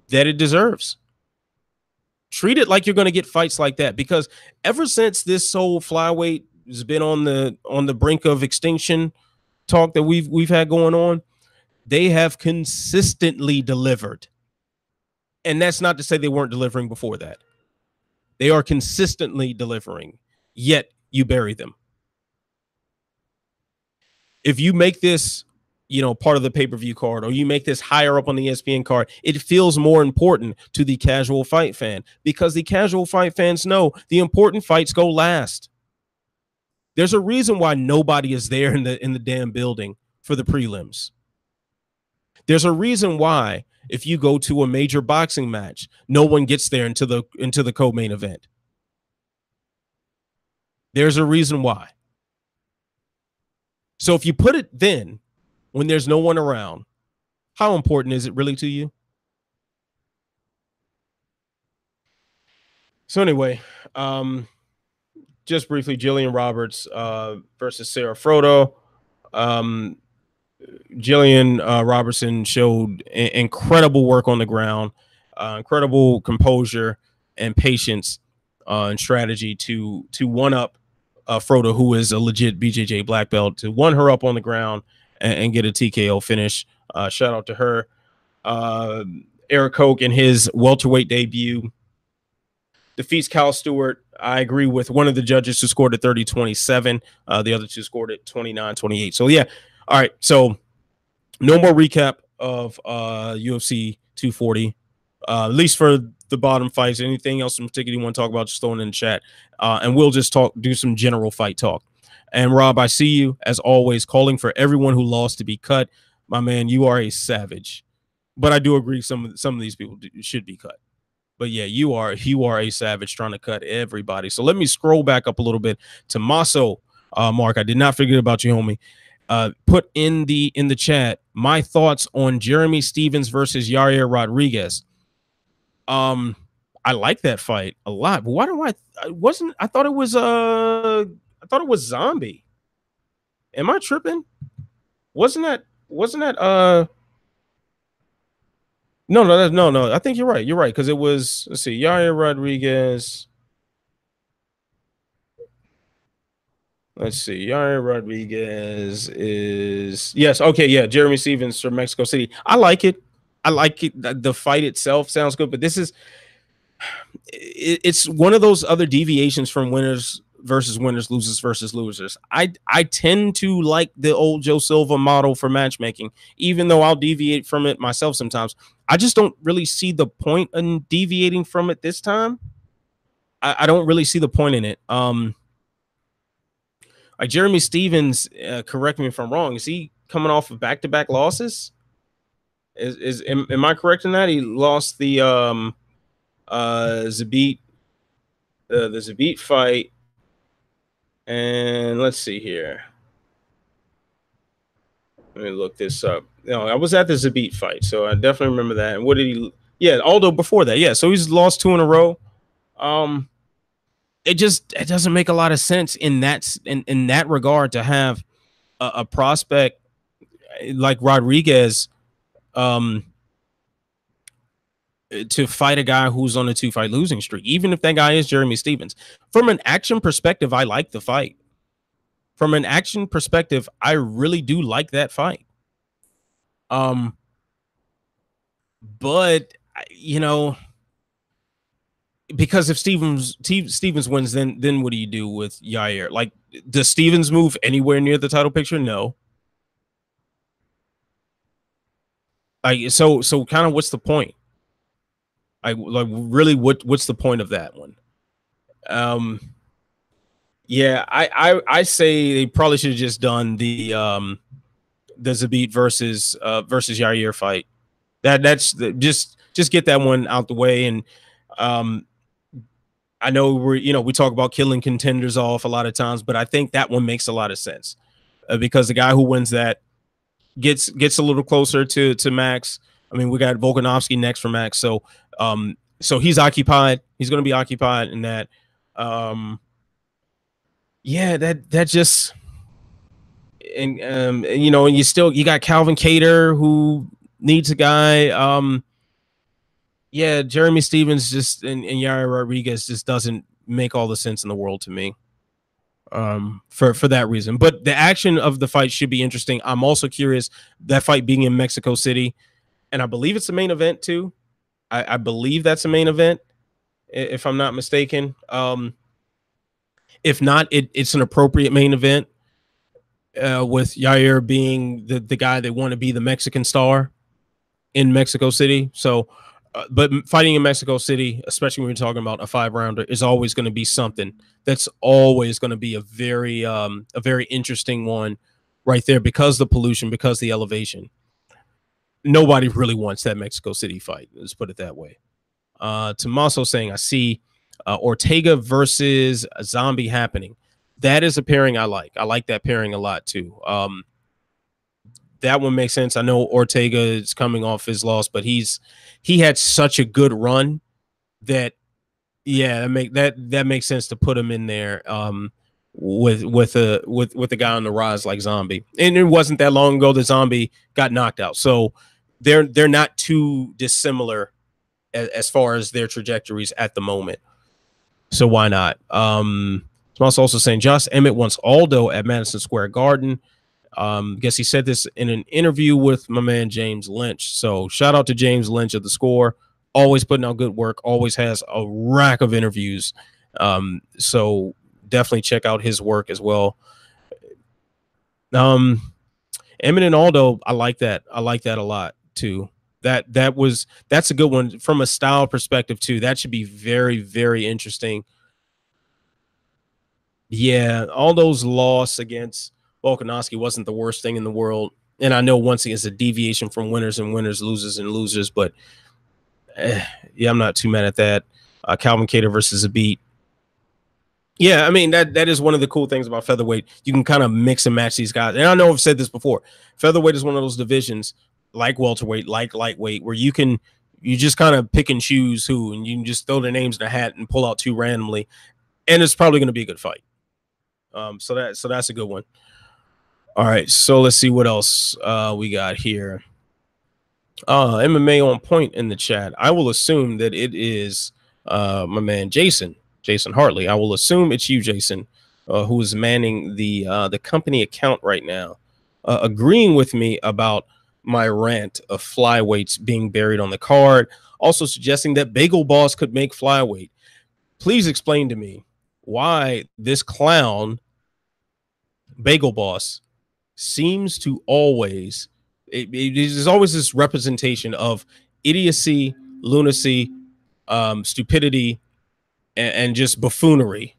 that it deserves. Treat it like you're going to get fights like that because ever since this whole flyweight has been on the on the brink of extinction talk that we've we've had going on, they have consistently delivered. And that's not to say they weren't delivering before that. They are consistently delivering, yet you bury them. If you make this you know part of the pay-per-view card or you make this higher up on the ESPN card it feels more important to the casual fight fan because the casual fight fans know the important fights go last. There's a reason why nobody is there in the in the damn building for the prelims. There's a reason why if you go to a major boxing match no one gets there into the into the co-main event. There's a reason why. So if you put it then when there's no one around, how important is it really to you? So anyway, um, just briefly, Gillian Roberts uh, versus Sarah Frota. Um, Gillian uh, Robertson showed incredible work on the ground, uh, incredible composure and patience uh, and strategy to to one up uh, Frota, who is a legit BJJ black belt, to one her up on the ground and, and get a TKO finish. Uh, shout out to her. Uh, Erik Koch in his welterweight debut defeats Kyle Stewart. I agree with one of the judges who scored at 30 27. Uh, the other two scored at 29 28. So, yeah. All right. So, no more recap of uh, UFC 240, uh, at least for the bottom fights. Anything else in particular you want to talk about, just throw it in the chat. Uh, and we'll just talk, do some general fight talk. And Rob, I see you as always calling for everyone who lost to be cut. My man, you are a savage. But I do agree some some of these people should be cut. But yeah, you are you are a savage trying to cut everybody. So let me scroll back up a little bit to Maso. Uh, Mark, I did not forget about you, homie. Uh, put in the in the chat my thoughts on Jeremy Stephens versus Yair Rodriguez. Um, I like that fight a lot, but why do I? I wasn't. I thought it was. Uh, I thought it was Zombie. Am I tripping? Wasn't that? Wasn't that? Uh. No, no, no, no. I think you're right. You're right because it was. Let's see, Yair Rodriguez. Let's see. Yair Rodriguez is yes. Okay, yeah. Jeremy Stephens from Mexico City. I like it. I like it. The fight itself sounds good, but this is it's one of those other deviations from winners versus winners, losers versus losers. I I tend to like the old Joe Silva model for matchmaking, even though I'll deviate from it myself sometimes. I just don't really see the point in deviating from it this time. I, I don't really see the point in it. Um, like Jeremy Stephens, uh, correct me if I'm wrong. Is he coming off of back to back losses? Is is am, am, I correct in that he lost the um uh Zabit uh, the Zabit fight, and let's see here. Let me look this up. No, I was at the Zabit fight, so I definitely remember that. And what did he? Yeah, Aldo before that. Yeah, so he's lost two in a row. Um, it just it doesn't make a lot of sense in that in in that regard to have a, a prospect like Rodriguez um to fight a guy who's on a two fight losing streak, even if that guy is Jeremy Stephens. From an action perspective, I like the fight. From an action perspective, I really do like that fight. Um, but you know, because if Stephens Stevens wins, then then what do you do with Yair? Like, does Stephens move anywhere near the title picture? No. Like so so kind of what's the point? Like like really what what's the point of that one? Um yeah, I I I say they probably should have just done the um the Zabit versus uh versus Yair fight. That that's the, just just get that one out the way and um I know we're you know we talk about killing contenders off a lot of times, but I think that one makes a lot of sense uh, because the guy who wins that gets gets a little closer to to Max. I mean, we got Volkanovski next for Max, so um, so he's occupied. He's going to be occupied in that. Um, yeah, that that just and um, and, you know, and you still you got Calvin Kattar who needs a guy. Um, yeah, Jeremy Stephens just and, and Yair Rodriguez just doesn't make all the sense in the world to me um, for for that reason. But the action of the fight should be interesting. I'm also curious that fight being in Mexico City, and I believe it's the main event too. I, I believe that's the main event, if I'm not mistaken. Um, if not, it, it's an appropriate main event uh, with Yair being the the guy that want to be the Mexican star in Mexico City. So uh, but fighting in Mexico City, especially when you're talking about a five rounder, is always going to be something that's always going to be a very um, a very interesting one right there because the pollution, because the elevation. Nobody really wants that Mexico City fight. Let's put it that way. Uh, Tommaso saying, I see uh, Ortega versus Zombie happening. That is a pairing I like. I like that pairing a lot too. Um, that one makes sense. I know Ortega is coming off his loss, but he's he had such a good run that yeah, that make that that makes sense to put him in there um with with a with with the guy on the rise like Zombie. And it wasn't that long ago that Zombie got knocked out. So they're they're not too dissimilar as, as far as their trajectories at the moment. So why not? Um Smoss also saying Josh Emmett wants Aldo at Madison Square Garden. Um, I guess he said this in an interview with my man James Lynch. So shout out to James Lynch of the score. Always putting out good work, always has a rack of interviews. Um, so definitely check out his work as well. Um, and Aldo, I like that. I like that a lot too. That that was that's a good one from a style perspective too. That should be very very interesting. Yeah, Aldo's loss against Volkanovski wasn't the worst thing in the world. And I know once again it's a deviation from winners and winners, losers and losers, but eh, yeah, I'm not too mad at that. Uh, Calvin Kattar versus a beat. Yeah, I mean that that is one of the cool things about featherweight. You can kind of mix and match these guys. And I know I've said this before. Featherweight is one of those divisions like welterweight, like lightweight, where you can you just kind of pick and choose who, and you can just throw their names in a hat and pull out two randomly, and it's probably going to be a good fight. Um, so that so that's a good one. All right, so let's see what else uh, we got here. Uh, MMA on point in the chat. I will assume that it is uh, my man Jason, Jason Hartley. I will assume it's you, Jason, uh, who is manning the uh, the company account right now, uh, agreeing with me about my rant of flyweights being buried on the card. Also suggesting that Bagel Boss could make flyweight. Please explain to me why this clown Bagel Boss seems to always it, it is always this representation of idiocy, lunacy, um, stupidity, and, and just buffoonery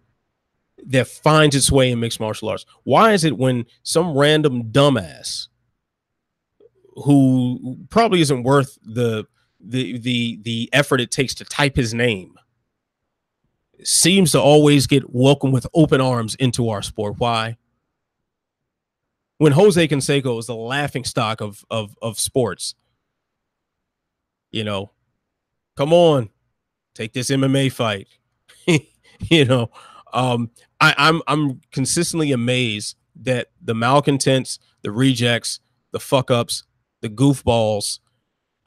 that finds its way in mixed martial arts. Why is it when some random dumbass who probably isn't worth the the the the effort it takes to type his name seems to always get welcomed with open arms into our sport? Why? when Jose Canseco is the laughing stock of of of sports. You know, come on, take this MMA fight. you know, um, I, I'm I'm consistently amazed that the malcontents, the rejects, the fuck ups, the goofballs,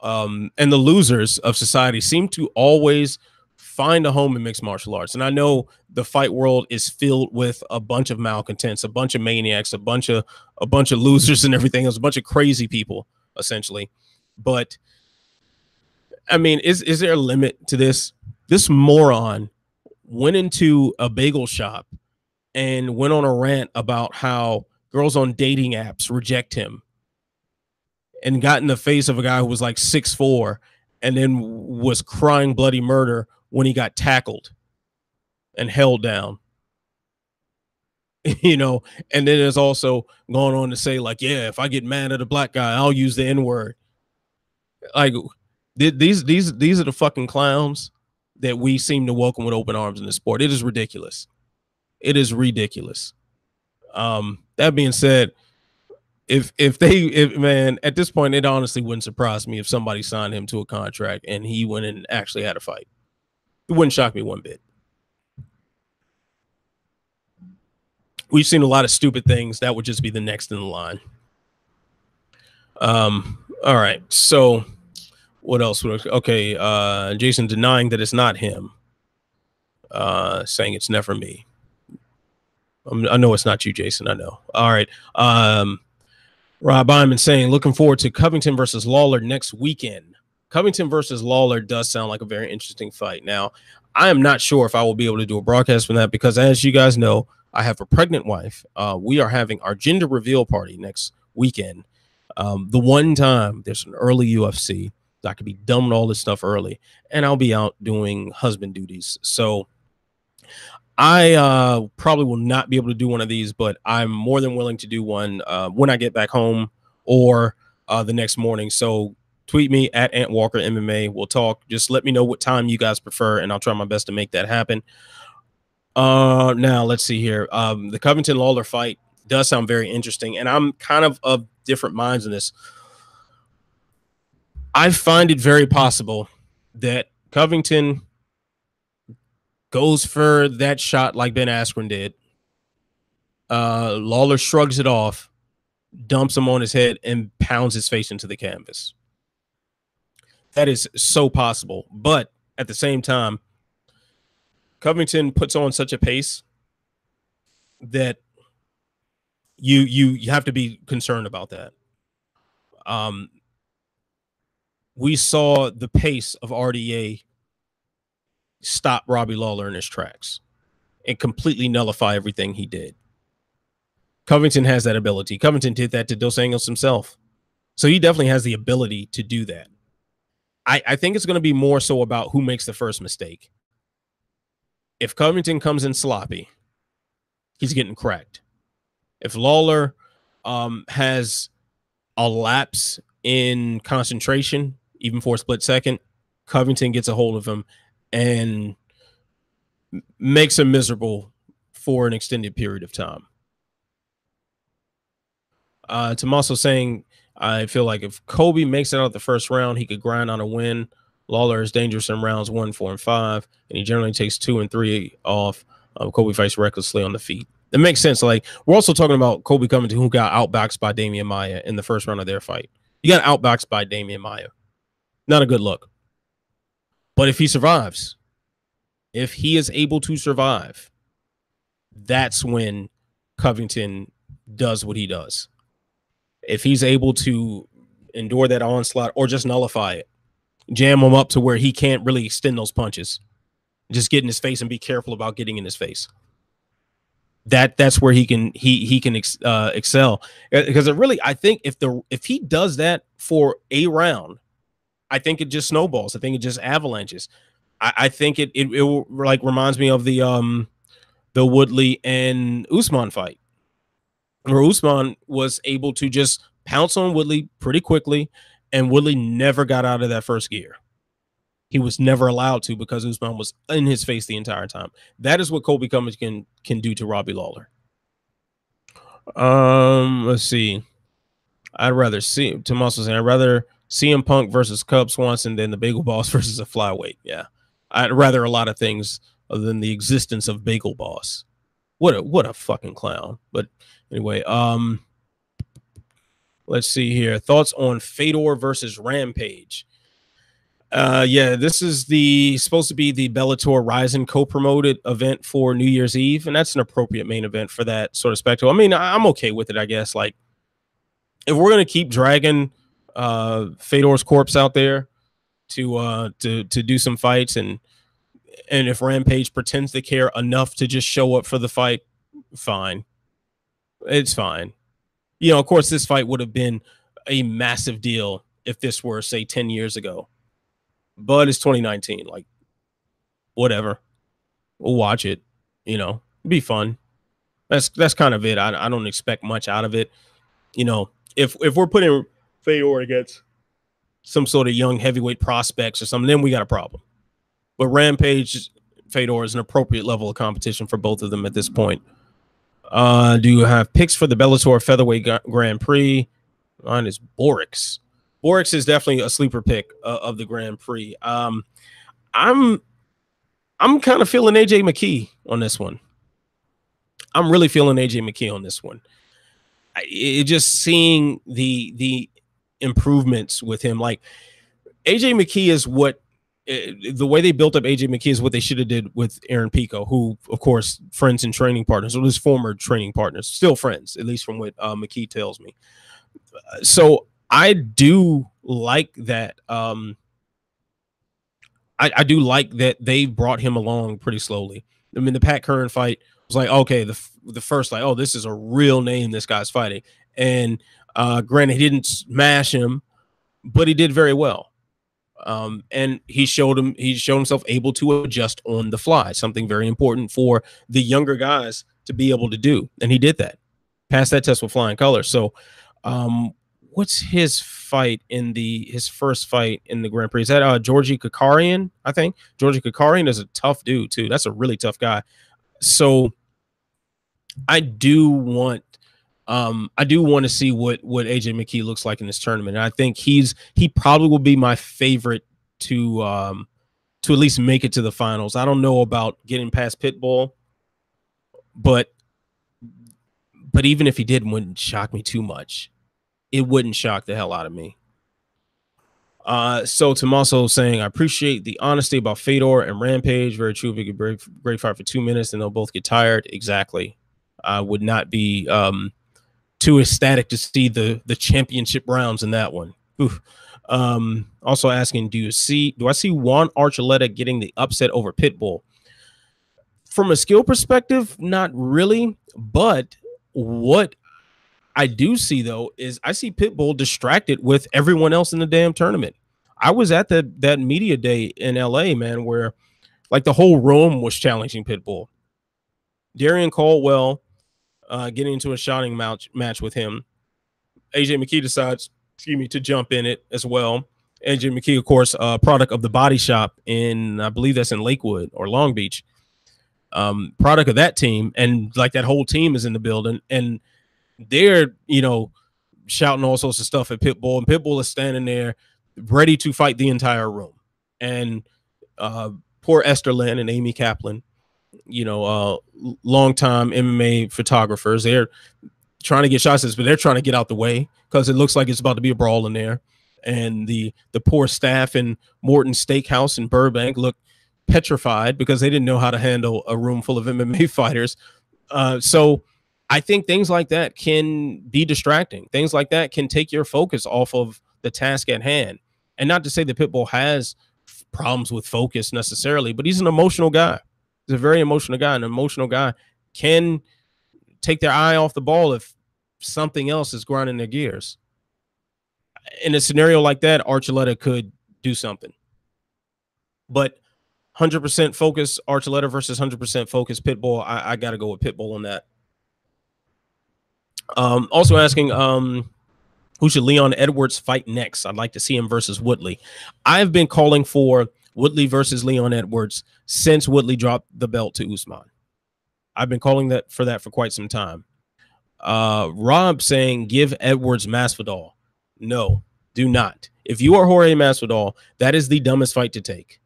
um, and the losers of society seem to always find a home in mixed martial arts. And I know the fight world is filled with a bunch of malcontents, a bunch of maniacs, a bunch of a bunch of losers and everything else, a bunch of crazy people, essentially. But I mean, is is there a limit to this? This moron went into a bagel shop and went on a rant about how girls on dating apps reject him and got in the face of a guy who was like six four and then was crying bloody murder when he got tackled and held down. you know, and then there's also going on to say, like, yeah, if I get mad at a black guy, I'll use the N-word. Like these these these are the fucking clowns that we seem to welcome with open arms in the sport. It is ridiculous. It is ridiculous. Um, that being said, if if they if man at this point it honestly wouldn't surprise me if somebody signed him to a contract and he went and actually had a fight. It wouldn't shock me one bit. We've seen a lot of stupid things. That would just be the next in the line. Um, all right. So what else would okay, uh Jason denying that it's not him. Uh saying it's never me. Um, I know it's not you, Jason. I know. All right. Um Rob Iman saying looking forward to Covington versus Lawler next weekend. Covington versus Lawler does sound like a very interesting fight. Now, I am not sure if I will be able to do a broadcast from that because, as you guys know, I have a pregnant wife. Uh, we are having our gender reveal party next weekend. Um, the one time there's an early UFC, I could be with all this stuff early, and I'll be out doing husband duties. So I uh, probably will not be able to do one of these, but I'm more than willing to do one uh, when I get back home or uh, the next morning. So tweet me at Ant Walker MMA. We'll talk. Just let me know what time you guys prefer, and I'll try my best to make that happen. Uh, now let's see here. Um, the Covington Lawler fight does sound very interesting, and I'm kind of of different minds in this. I find it very possible that Covington goes for that shot like Ben Askren did. Uh, Lawler shrugs it off, dumps him on his head, and pounds his face into the canvas. That is so possible. But at the same time, Covington puts on such a pace that you you you have to be concerned about that. Um, we saw the pace of RDA stop Robbie Lawler in his tracks and completely nullify everything he did. Covington has that ability. Covington did that to Dos Anjos himself. So he definitely has the ability to do that. I, I think it's going to be more so about who makes the first mistake. If Covington comes in sloppy, he's getting cracked. If Lawler um, has a lapse in concentration, even for a split second, Covington gets a hold of him and makes him miserable for an extended period of time. Uh, Tommaso saying, I feel like if Colby makes it out the first round, he could grind on a win. Lawler is dangerous in rounds one, four, and five, and he generally takes two and three off. Colby fights recklessly on the feet. It makes sense. Like we're also talking about Colby Covington, who got outboxed by Demian Maya in the first round of their fight. He got outboxed by Demian Maya. Not a good look. But if he survives, if he is able to survive, that's when Covington does what he does. If he's able to endure that onslaught or just nullify it, jam him up to where he can't really extend those punches, just get in his face and be careful about getting in his face. That that's where he can he he can ex, uh, excel because it really I think if the if he does that for a round, I think it just snowballs. I think it just avalanches. I, I think it, it it like reminds me of the um the Woodley and Usman fight, where Usman was able to just pounce on Woodley pretty quickly, and Woodley never got out of that first gear. He was never allowed to because Usman was in his face the entire time. That is what Colby Cummings can can do to Robbie Lawler. Um, let's see. I'd rather see Tommaso saying I'd rather CM Punk versus Cub Swanson than the Bagel Boss versus a flyweight. Yeah. I'd rather a lot of things than the existence of Bagel Boss. What a what a fucking clown. But anyway, um let's see here. Thoughts on Fedor versus Rampage. Uh yeah, this is the supposed to be the Bellator Rizin co-promoted event for New Year's Eve, and that's an appropriate main event for that sort of spectacle. I mean, I'm okay with it, I guess. Like if we're gonna keep dragging uh Fedor's corpse out there, to uh to to do some fights and and if Rampage pretends to care enough to just show up for the fight, fine. It's fine. You know, of course, this fight would have been a massive deal if this were, say, 10 years ago. But it's 2019. Like, whatever. We'll watch it. You know, be fun. That's that's kind of it. I, I don't expect much out of it. You know, if if we're putting Fedor against some sort of young heavyweight prospects or something, then we got a problem. But Rampage Fedor is an appropriate level of competition for both of them at this point. Uh, do you have picks for the Bellator Featherweight Grand Prix? Mine is Borics. Borics is definitely a sleeper pick uh, of the Grand Prix. Um, I'm I'm kind of feeling AJ McKee on this one. I'm really feeling AJ McKee on this one. I, it just seeing the the improvements with him. Like AJ McKee is what uh, the way they built up AJ McKee is what they should have did with Aaron Pico, who of course friends and training partners, or his former training partners, still friends, at least from what uh, McKee tells me. So I do like that. Um, I, I do like that they brought him along pretty slowly. I mean, the Pat Curran fight was like, okay, the the first like, oh, this is a real name this guy's fighting, and uh, granted, he didn't smash him, but he did very well. Um, and he showed him he showed himself able to adjust on the fly, something very important for the younger guys to be able to do. And he did that. Passed that test with flying colors. So um, what's his fight in the his first fight in the Grand Prix? Is that uh Georgi Karakhanyan? I think Georgi Karakhanyan is a tough dude too. That's a really tough guy. So I do want um, I do want to see what what AJ McKee looks like in this tournament. And I think he's he probably will be my favorite to um to at least make it to the finals. I don't know about getting past Pitbull, but but even if he did, wouldn't shock me too much. It wouldn't shock the hell out of me. Uh, so Tommaso saying, I appreciate the honesty about Fedor and Rampage. Very true. We could break, great fight for two minutes and they'll both get tired. Exactly. I would not be um too ecstatic to see the the championship rounds in that one. Oof. Um, also asking, do you see do I see Juan Archuleta getting the upset over Pitbull? From a skill perspective, not really, but what I do see though is I see Pitbull distracted with everyone else in the damn tournament. I was at that that media day in LA, man, where like the whole room was challenging Pitbull. Darrion Caldwell uh, getting into a shouting match match with him. AJ McKee decides, excuse me, to jump in it as well. AJ McKee, of course, uh, product of the Body Shop in I believe that's in Lakewood or Long Beach. Um, product of that team, and like that whole team is in the building, and they're you know shouting all sorts of stuff at Pitbull, and Pitbull is standing there ready to fight the entire room. And uh, poor Esther Lin and Amy Kaplan, you know, uh, longtime MMA photographers, they're trying to get shots, but they're trying to get out the way because it looks like it's about to be a brawl in there. And the the poor staff in Morton Steakhouse in Burbank look petrified because they didn't know how to handle a room full of MMA fighters. Uh, so I think things like that can be distracting. Things like that can take your focus off of the task at hand. And not to say that Pitbull has problems with focus necessarily, but he's an emotional guy. He's a very emotional guy. An emotional guy can take their eye off the ball if something else is grinding their gears. In a scenario like that, Archuleta could do something. But 100% focus Archuleta versus 100% focus Pitbull. I, I got to go with Pitbull on that. Um, also asking, um, who should Leon Edwards fight next? I'd like to see him versus Woodley. I've been calling for Woodley versus Leon Edwards since Woodley dropped the belt to Usman. I've been calling that for that for quite some time. Uh, Rob saying give Edwards Masvidal. No, do not. If you are Jorge Masvidal, that is the dumbest fight to take.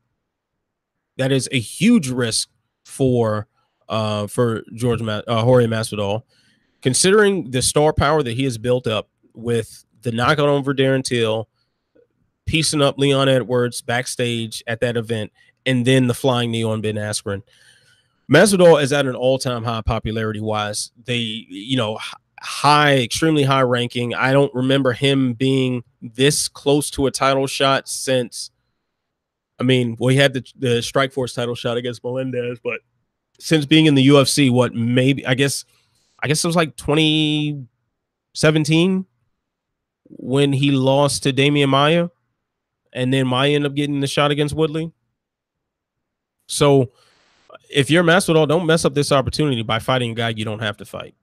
That is a huge risk for uh for George Ma- uh, Jorge Masvidal considering the star power that he has built up with the knockout over Darren Till, piecing up Leon Edwards backstage at that event, and then the flying knee on Ben Askren. Masvidal is at an all-time high popularity wise. They, you know, high, extremely high ranking. I don't remember him being this close to a title shot since. I mean, well, he had the, the Strikeforce title shot against Melendez, but since being in the UFC, what maybe I guess I guess it was like 2017 when he lost to Demian Maia, and then Maia end up getting the shot against Woodley. So if you're Masvidal, don't mess up this opportunity by fighting a guy you don't have to fight.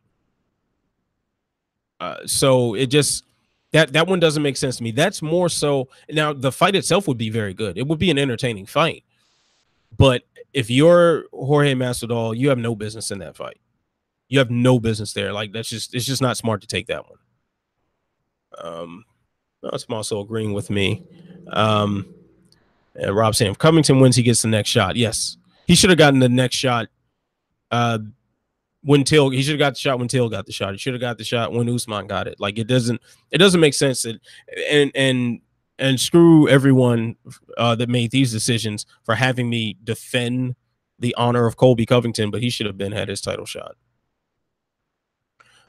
Uh, so it just that that one doesn't make sense to me. That's more so now the fight itself would be very good. It would be an entertaining fight. But if you're Jorge Masvidal, you have no business in that fight. You have no business there. Like that's just it's just not smart to take that one. Um, that's also agreeing with me. Um, and Rob saying Covington wins, he gets the next shot. Yes, he should have gotten the next shot. Uh, when Till he should have got the shot when Till got the shot. He should have got the shot when Usman got it. Like it doesn't it doesn't make sense that and and and screw everyone uh, that made these decisions for having me defend the honor of Colby Covington, but he should have been had his title shot.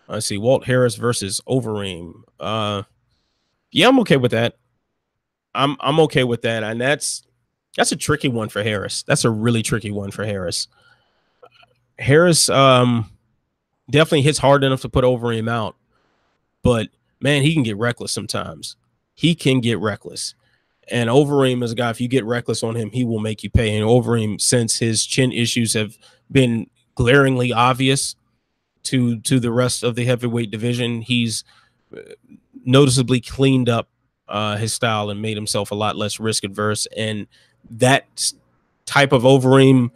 I see Walt Harris versus Overeem. Uh, yeah, I'm okay with that. I'm I'm okay with that, and that's that's a tricky one for Harris. That's a really tricky one for Harris. Harris um definitely hits hard enough to put Overeem out, but man, he can get reckless sometimes. He can get reckless. And Overeem is a guy, if you get reckless on him, he will make you pay. And Overeem, since his chin issues have been glaringly obvious, to to the rest of the heavyweight division. He's noticeably cleaned up uh, his style and made himself a lot less risk adverse. And that type of Overeem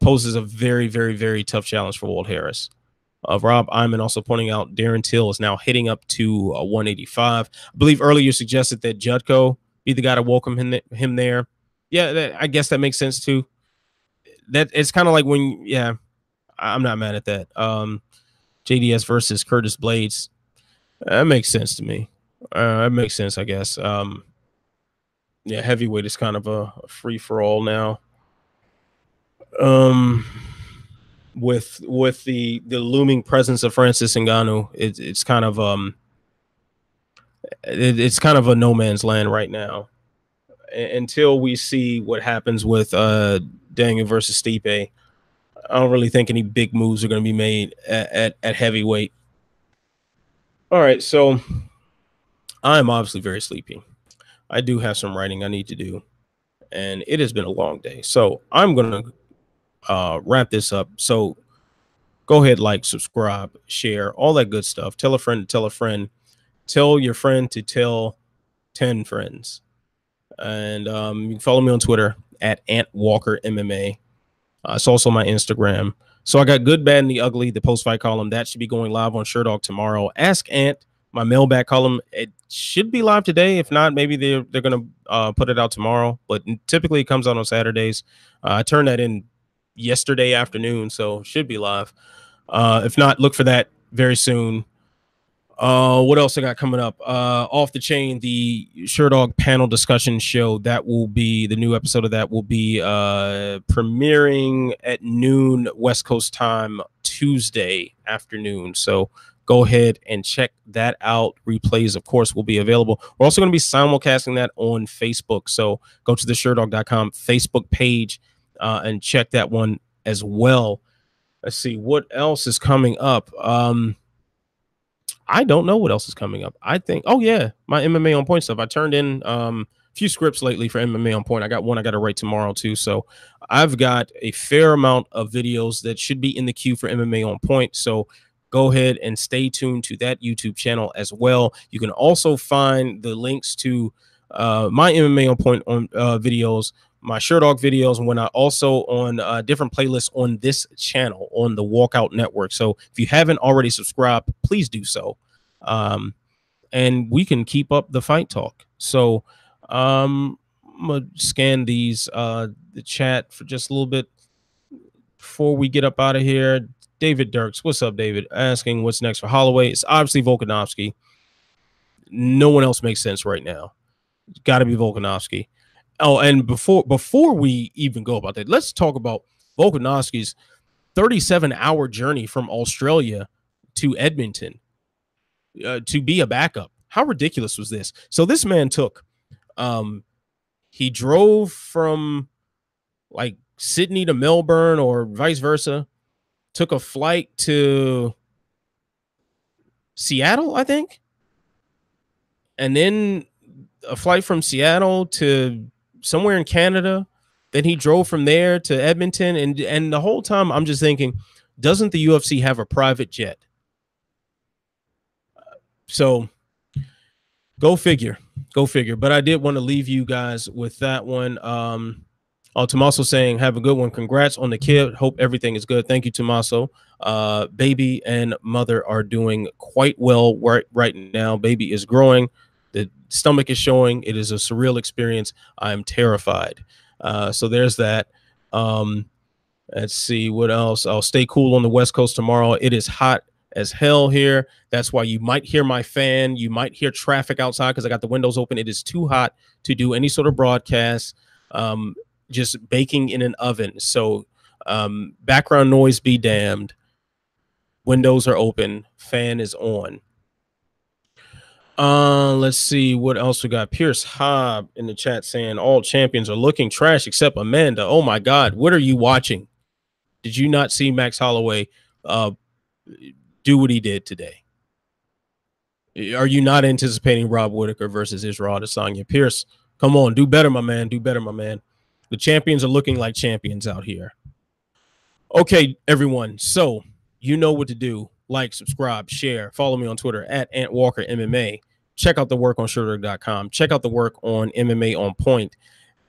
poses a very, very, very tough challenge for Walt Harris. Uh, Rob Iman also pointing out Darren Till is now hitting up to uh, 185. I believe earlier you suggested that Jotko be the guy to welcome him, him there. Yeah, that, I guess that makes sense too. That it's kind of like when, yeah, I'm not mad at that. Um, JDS versus Curtis Blaydes, That makes sense to me. Uh, that makes sense, I guess. Um, yeah, heavyweight is kind of a, a free for all now. Um, with with the the looming presence of Francis Ngannou, it, it's kind of um it, it's kind of a no man's land right now until we see what happens with uh Daniel versus Stipe. I don't really think any big moves are going to be made at, at, at heavyweight. All right, so I'm obviously very sleepy. I do have some writing I need to do, and it has been a long day. So I'm going to uh, wrap this up. So go ahead, like, subscribe, share, all that good stuff. Tell a friend to tell a friend. Tell your friend to tell 10 friends. And um, you can follow me on Twitter at Ant Walker MMA. Uh, it's also my Instagram. So I got good, bad, and the ugly, the post fight column that should be going live on Sherdog tomorrow. Ask Ant, my mailbag column. It should be live today. If not, maybe they're they're gonna uh, put it out tomorrow. But typically it comes out on Saturdays. Uh, I turned that in yesterday afternoon, so should be live. Uh, if not, look for that very soon. Uh, what else I got coming up? Uh, off the chain, the Sherdog panel discussion show that will be the new episode of that will be uh premiering at noon West Coast time Tuesday afternoon. So go ahead and check that out. Replays, of course, will be available. We're also going to be simulcasting that on Facebook. So go to the Sherdog.com Facebook page uh, and check that one as well. Let's see what else is coming up. Um, I don't know what else is coming up. I think, oh yeah, my MMA on point stuff. I turned in um a few scripts lately for MMA on point. I got one I got to write tomorrow too. So I've got a fair amount of videos that should be in the queue for MMA on point. So go ahead and stay tuned to that YouTube channel as well. You can also find the links to uh, my MMA on point on uh, videos my Sherdog videos and when I also on uh, different playlists on this channel on the Walkout Network. So if you haven't already subscribed, please do so. Um, and we can keep up the fight talk. So um, I'm gonna scan these uh, the chat for just a little bit before we get up out of here. David Dirks, what's up, David? Asking what's next for Holloway. It's obviously Volkanovski. No one else makes sense right now. It's Got to be Volkanovski. Oh, and before before we even go about that, let's talk about Volkanovski's 37 hour journey from Australia to Edmonton uh, to be a backup. How ridiculous was this? So this man took, um, he drove from like Sydney to Melbourne or vice versa, took a flight to Seattle, I think, and then a flight from Seattle to somewhere in Canada. Then he drove from there to Edmonton, and and the whole time I'm just thinking, doesn't the UFC have a private jet? So go figure, go figure. But I did want to leave you guys with that one. Um, oh, Tommaso saying, have a good one. Congrats on the kid. Hope everything is good. Thank you, Tommaso. Uh, baby and mother are doing quite well right, right now. Baby is growing. The stomach is showing. It is a surreal experience. I am terrified. Uh, so there's that. Um, let's see what else. I'll stay cool on the West Coast tomorrow. It is hot as hell here. That's why you might hear my fan. You might hear traffic outside because I got the windows open. It is too hot to do any sort of broadcast. Um, just baking in an oven. So um, background noise be damned. Windows are open. Fan is on. Uh, let's see what else we got. Pierce Hobb in the chat saying all champions are looking trash except Amanda. Oh my God, what are you watching? Did you not see Max Holloway uh, do what he did today? Are you not anticipating Rob Whittaker versus Israel Adesanya? Pierce, come on, do better, my man. Do better, my man. The champions are looking like champions out here. Okay, everyone. So you know what to do like, subscribe, share, follow me on Twitter at Ant Walker MMA. Check out the work on Sherdog.com. Check out the work on MMA on Point.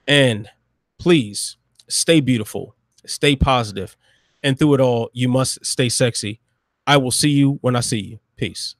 And please stay beautiful, stay positive, and through it all, you must stay sexy. I will see you when I see you. Peace.